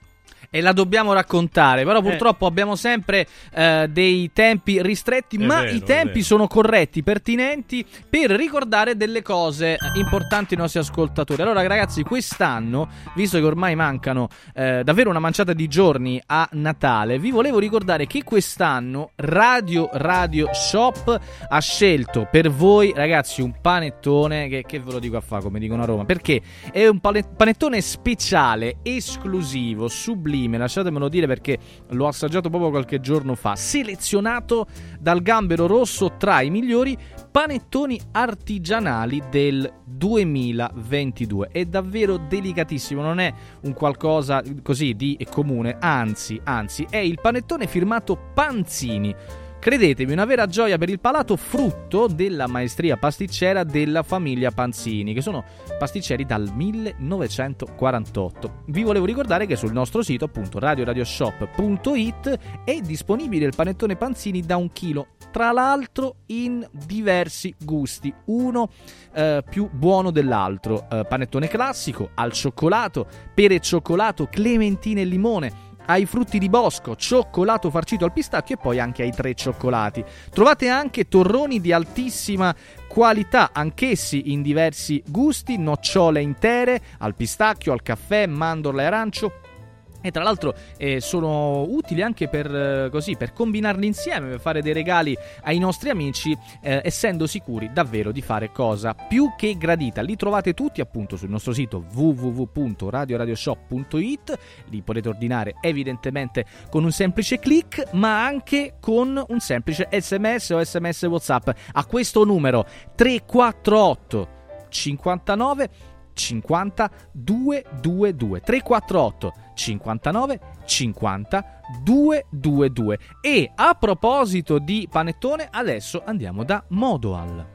E la dobbiamo raccontare, però Eh. purtroppo abbiamo sempre eh, dei tempi ristretti, È ma vero, i tempi sono corretti, pertinenti per ricordare delle cose eh, importanti ai nostri ascoltatori. Allora ragazzi, quest'anno, visto che ormai mancano eh, davvero una manciata di giorni a Natale, vi volevo ricordare che quest'anno Radio Radio Shop ha scelto per voi ragazzi un panettone che, che ve lo dico a fa come dicono a Roma, perché è un pane- panettone speciale, esclusivo, sublime, lasciatemelo dire perché l'ho assaggiato proprio qualche giorno fa, selezionato dal gambero rosso tra i migliori panettoni artigianali del 2022. È davvero delicatissimo, non è un qualcosa così di comune, anzi, anzi, è il panettone firmato Panzini. Credetemi, una vera gioia per il palato, frutto della maestria pasticcera della famiglia Panzini, che sono pasticceri dal 1948. Vi volevo ricordare che sul nostro sito, appunto, radioradioshop.it, è disponibile il panettone Panzini da un chilo, tra l'altro in diversi gusti, uno eh, più buono dell'altro. Eh, panettone classico, al cioccolato, pere cioccolato, clementine e limone ai frutti di bosco, cioccolato farcito al pistacchio e poi anche ai tre cioccolati. Trovate anche torroni di altissima qualità, anch'essi in diversi gusti, nocciole intere, al pistacchio, al caffè, mandorla e arancio. E tra l'altro eh, sono utili anche per, eh, così, per combinarli insieme, per fare dei regali ai nostri amici, eh, essendo sicuri davvero di fare cosa più che gradita. Li trovate tutti appunto sul nostro sito www.radioradioshop.it, li potete ordinare evidentemente con un semplice click, ma anche con un semplice sms o sms WhatsApp a questo numero 348 59 50 222 348 59 50 222 e a proposito di panettone adesso andiamo da Modoal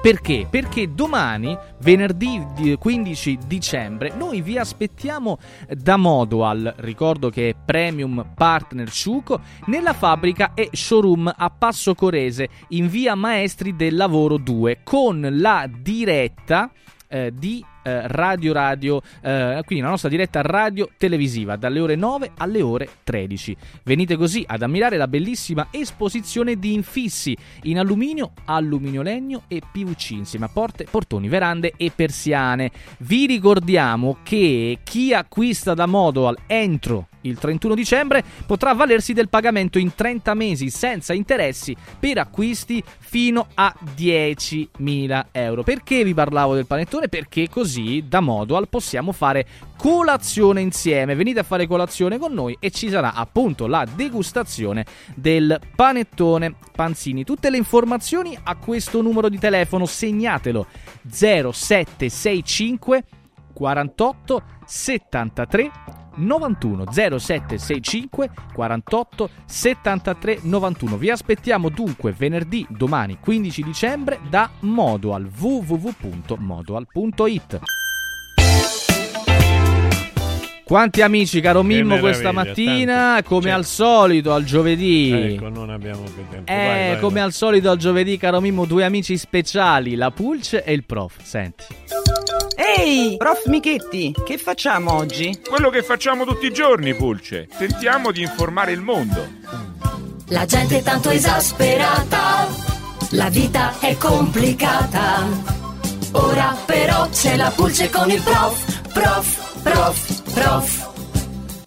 perché? Perché domani, venerdì di- 15 dicembre, noi vi aspettiamo da Modoal, ricordo che è Premium Partner Ciuco, nella fabbrica e showroom a Passo Corese, in via Maestri del Lavoro 2, con la diretta eh, di eh, Radio Radio, eh, quindi la nostra diretta radio televisiva dalle ore 9 alle ore 13. Venite così ad ammirare la bellissima esposizione di infissi in alluminio, alluminio legno e PVC insieme a porte, portoni, verande e persiane. Vi ricordiamo che chi acquista da Modoal entro il 31 dicembre potrà avvalersi del pagamento in 30 mesi senza interessi per acquisti fino a 10.000 euro. Perché vi parlavo del panettone? Perché così da Modoal possiamo fare colazione insieme. Venite a fare colazione con noi e ci sarà appunto la degustazione del panettone Panzini. Tutte le informazioni a questo numero di telefono, segnatelo 0765 48 73 91 0765 48 73 91 vi aspettiamo dunque venerdì domani 15 dicembre da Modoal www.modoal.it quanti amici caro Mimmo questa mattina tanti. come Certo. al solito al giovedì Ecco, non abbiamo più tempo. eh, Vai, vai, come vai. al solito al giovedì, caro Mimmo, due amici speciali, la Pulce e il Prof. Senti. Ehi, prof Michetti, che facciamo oggi? Quello che facciamo tutti i giorni, Pulce. Tentiamo di informare il mondo. La gente è tanto esasperata, la vita è complicata. Ora però c'è la pulce con il prof, prof, prof, prof.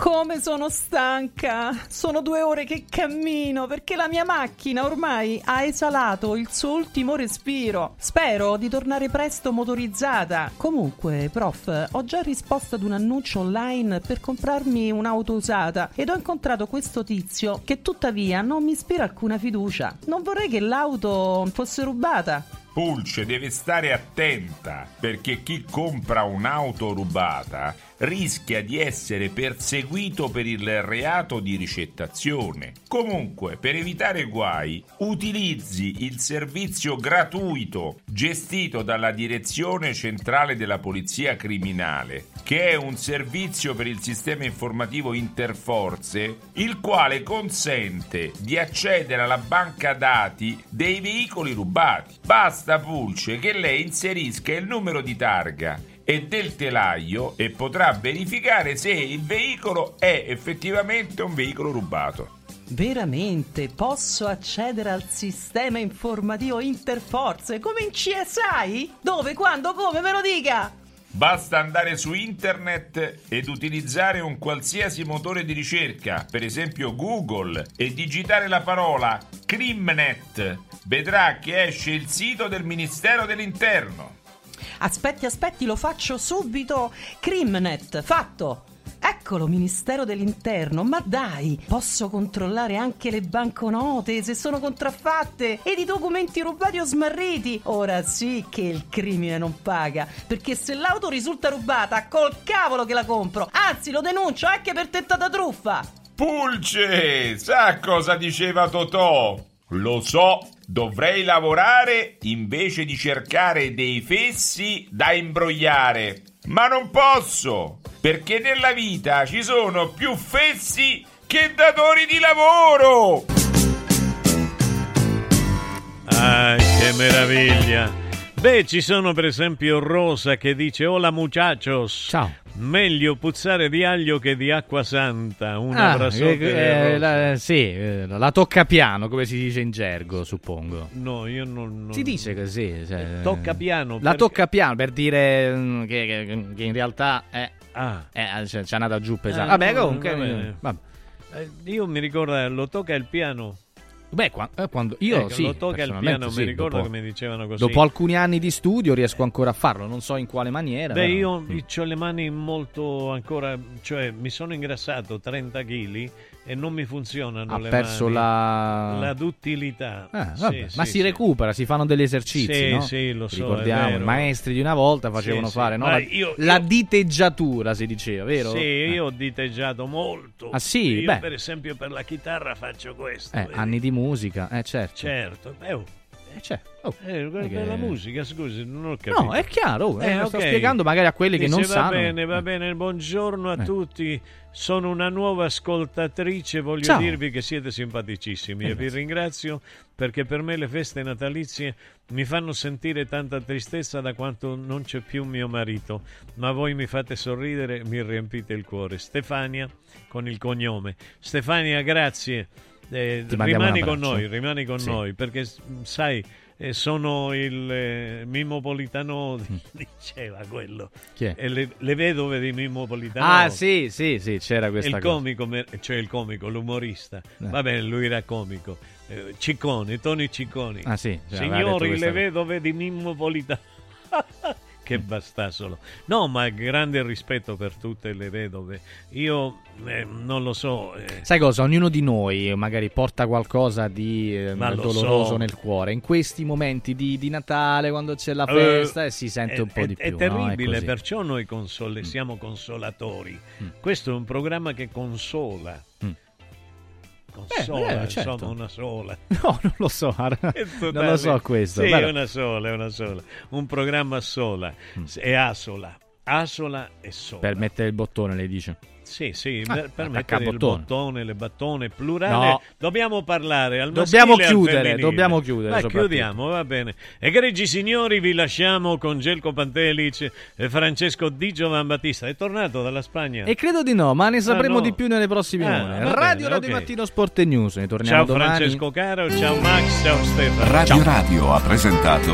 Come sono stanca! Sono due ore che cammino perché la mia macchina ormai ha esalato il suo ultimo respiro. Spero di tornare presto motorizzata. Comunque, prof, ho già risposto ad un annuncio online per comprarmi un'auto usata ed ho incontrato questo tizio che tuttavia non mi ispira alcuna fiducia. Non vorrei che l'auto fosse rubata. Pulce deve stare attenta perché chi compra un'auto rubata rischia di essere perseguito per il reato di ricettazione. Comunque, per evitare guai, utilizzi il servizio gratuito gestito dalla Direzione Centrale della Polizia Criminale, che è un servizio per il sistema informativo Interforze, il quale consente di accedere alla banca dati dei veicoli rubati. Basta Pulce che lei inserisca il numero di targa e del telaio e potrà verificare se il veicolo è effettivamente un veicolo rubato. Veramente posso accedere al sistema informativo Interforze come in CSI? Dove, quando, come, me lo dica! Basta andare su internet ed utilizzare un qualsiasi motore di ricerca, per esempio Google, e digitare la parola Crimnet. Vedrà che esce il sito del Ministero dell'Interno. Aspetti, aspetti, lo faccio subito. Crimnet, fatto. Eccolo, Ministero dell'Interno, ma dai, posso controllare anche le banconote se sono contraffatte ed i documenti rubati o smarriti. Ora sì che il crimine non paga, perché se l'auto risulta rubata, col cavolo che la compro. Anzi, lo denuncio anche per tentata truffa. Pulce, sa cosa diceva Totò? Lo so, dovrei lavorare invece di cercare dei fessi da imbrogliare. Ma non posso, perché nella vita ci sono più fessi che datori di lavoro. Ah, che meraviglia! Beh, ci sono per esempio Rosa che dice Hola muchachos. Ciao. Meglio puzzare di aglio che di acqua santa. Un Ah, eh, Rosa. la, sì, eh, la tocca piano, come si dice in gergo, suppongo. No, io non... non- Si dice così. cioè, Tocca piano. La perché- tocca piano per dire mm, che, che- che in realtà è. Ah. è- c'è, c'è andata giù pesante. Ah, Vabbè, comunque. va bene. eh, vabbè. Eh, io mi ricordo, lo tocca il piano. Beh, eh, quando io Ecco, sì, lo tocca il piano, sì, mi ricordo dopo- che mi dicevano così. Dopo alcuni anni di studio riesco ancora a farlo, non so in quale maniera. Beh, però- io Mm. ho le mani molto ancora, cioè mi sono ingrassato 30 kg e non mi funzionano Ha le perso la- la duttilità. Ah, Sì, sì, ma si sì. recupera, si fanno degli esercizi, Sì, no? sì, lo so, Ricordiamo, i maestri di una volta facevano fare no? La, io- la io- diteggiatura, si diceva, vero? Sì, Eh. io ho diteggiato molto. Ah, sì? Io Beh. per esempio per la chitarra faccio questo. Eh, anni di musica, eh certo. Certo. Eh, oh. C'è. Oh, Eh, per perché- la musica, scusi, non ho capito. No, è chiaro, oh, eh, lo sto spiegando magari a quelli che Dice, non va sanno. bene, va bene, buongiorno a Eh. tutti. Sono una nuova ascoltatrice, voglio Ciao. dirvi che siete simpaticissimi Eh, e vi ringrazio perché per me le feste natalizie mi fanno sentire tanta tristezza da quanto non c'è più mio marito, ma voi mi fate sorridere mi riempite il cuore. Stefania con il cognome. Stefania, grazie. Eh, rimani con noi, rimani con Sì. noi perché sai eh, sono il eh, Mimmo Politano diceva quello Mm. Chi è? E le, le vedove di Mimmo Politano Ah, sì, sì, sì, c'era questa il cosa. comico cioè il comico l'umorista Eh. va bene lui era comico Eh, Ciccone Tony Cicconi Ah, sì, cioè, signori le cosa. vedove di Mimmo Politano che bastasolo no ma grande rispetto per tutte le vedove io eh, non lo so eh, Sai cosa? Ognuno di noi magari porta qualcosa di eh, doloroso so. nel cuore. In questi momenti di, di Natale, quando c'è la Eh, festa, eh, si sente è- un po' è- di più. È no? terribile, così. perciò noi console- siamo consolatori. Mm. Questo è un programma che consola. Mm. Consola, eh, certo. insomma, una sola. No, non lo so. Non lo so questo. Sì, Guarda. è una sola, una sola. Un programma sola. Mm. È Asola. Asola e sola. Per mettere il bottone, lei dice. Sì, sì, Ah, per- mettere il bottone. bottone, le battone, plurale. No. Dobbiamo parlare al Dobbiamo chiudere, dobbiamo chiudere Ma chiudiamo, va bene. Egregi signori, vi lasciamo con Gelco Pantelic e Francesco Di Giovan Battista. È tornato dalla Spagna. E credo di no, ma ne sapremo Ah, no. di più nelle prossime Ah, ore. Radio bene, Radio ok. Mattino Sport e News. Ne torniamo Ciao domani. Francesco Caro, ciao Max, ciao Stefano. Radio Ciao. Radio ha presentato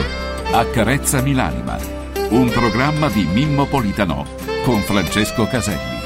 Accarezza Milanima, un programma di Mimmo Politano con Francesco Caselli.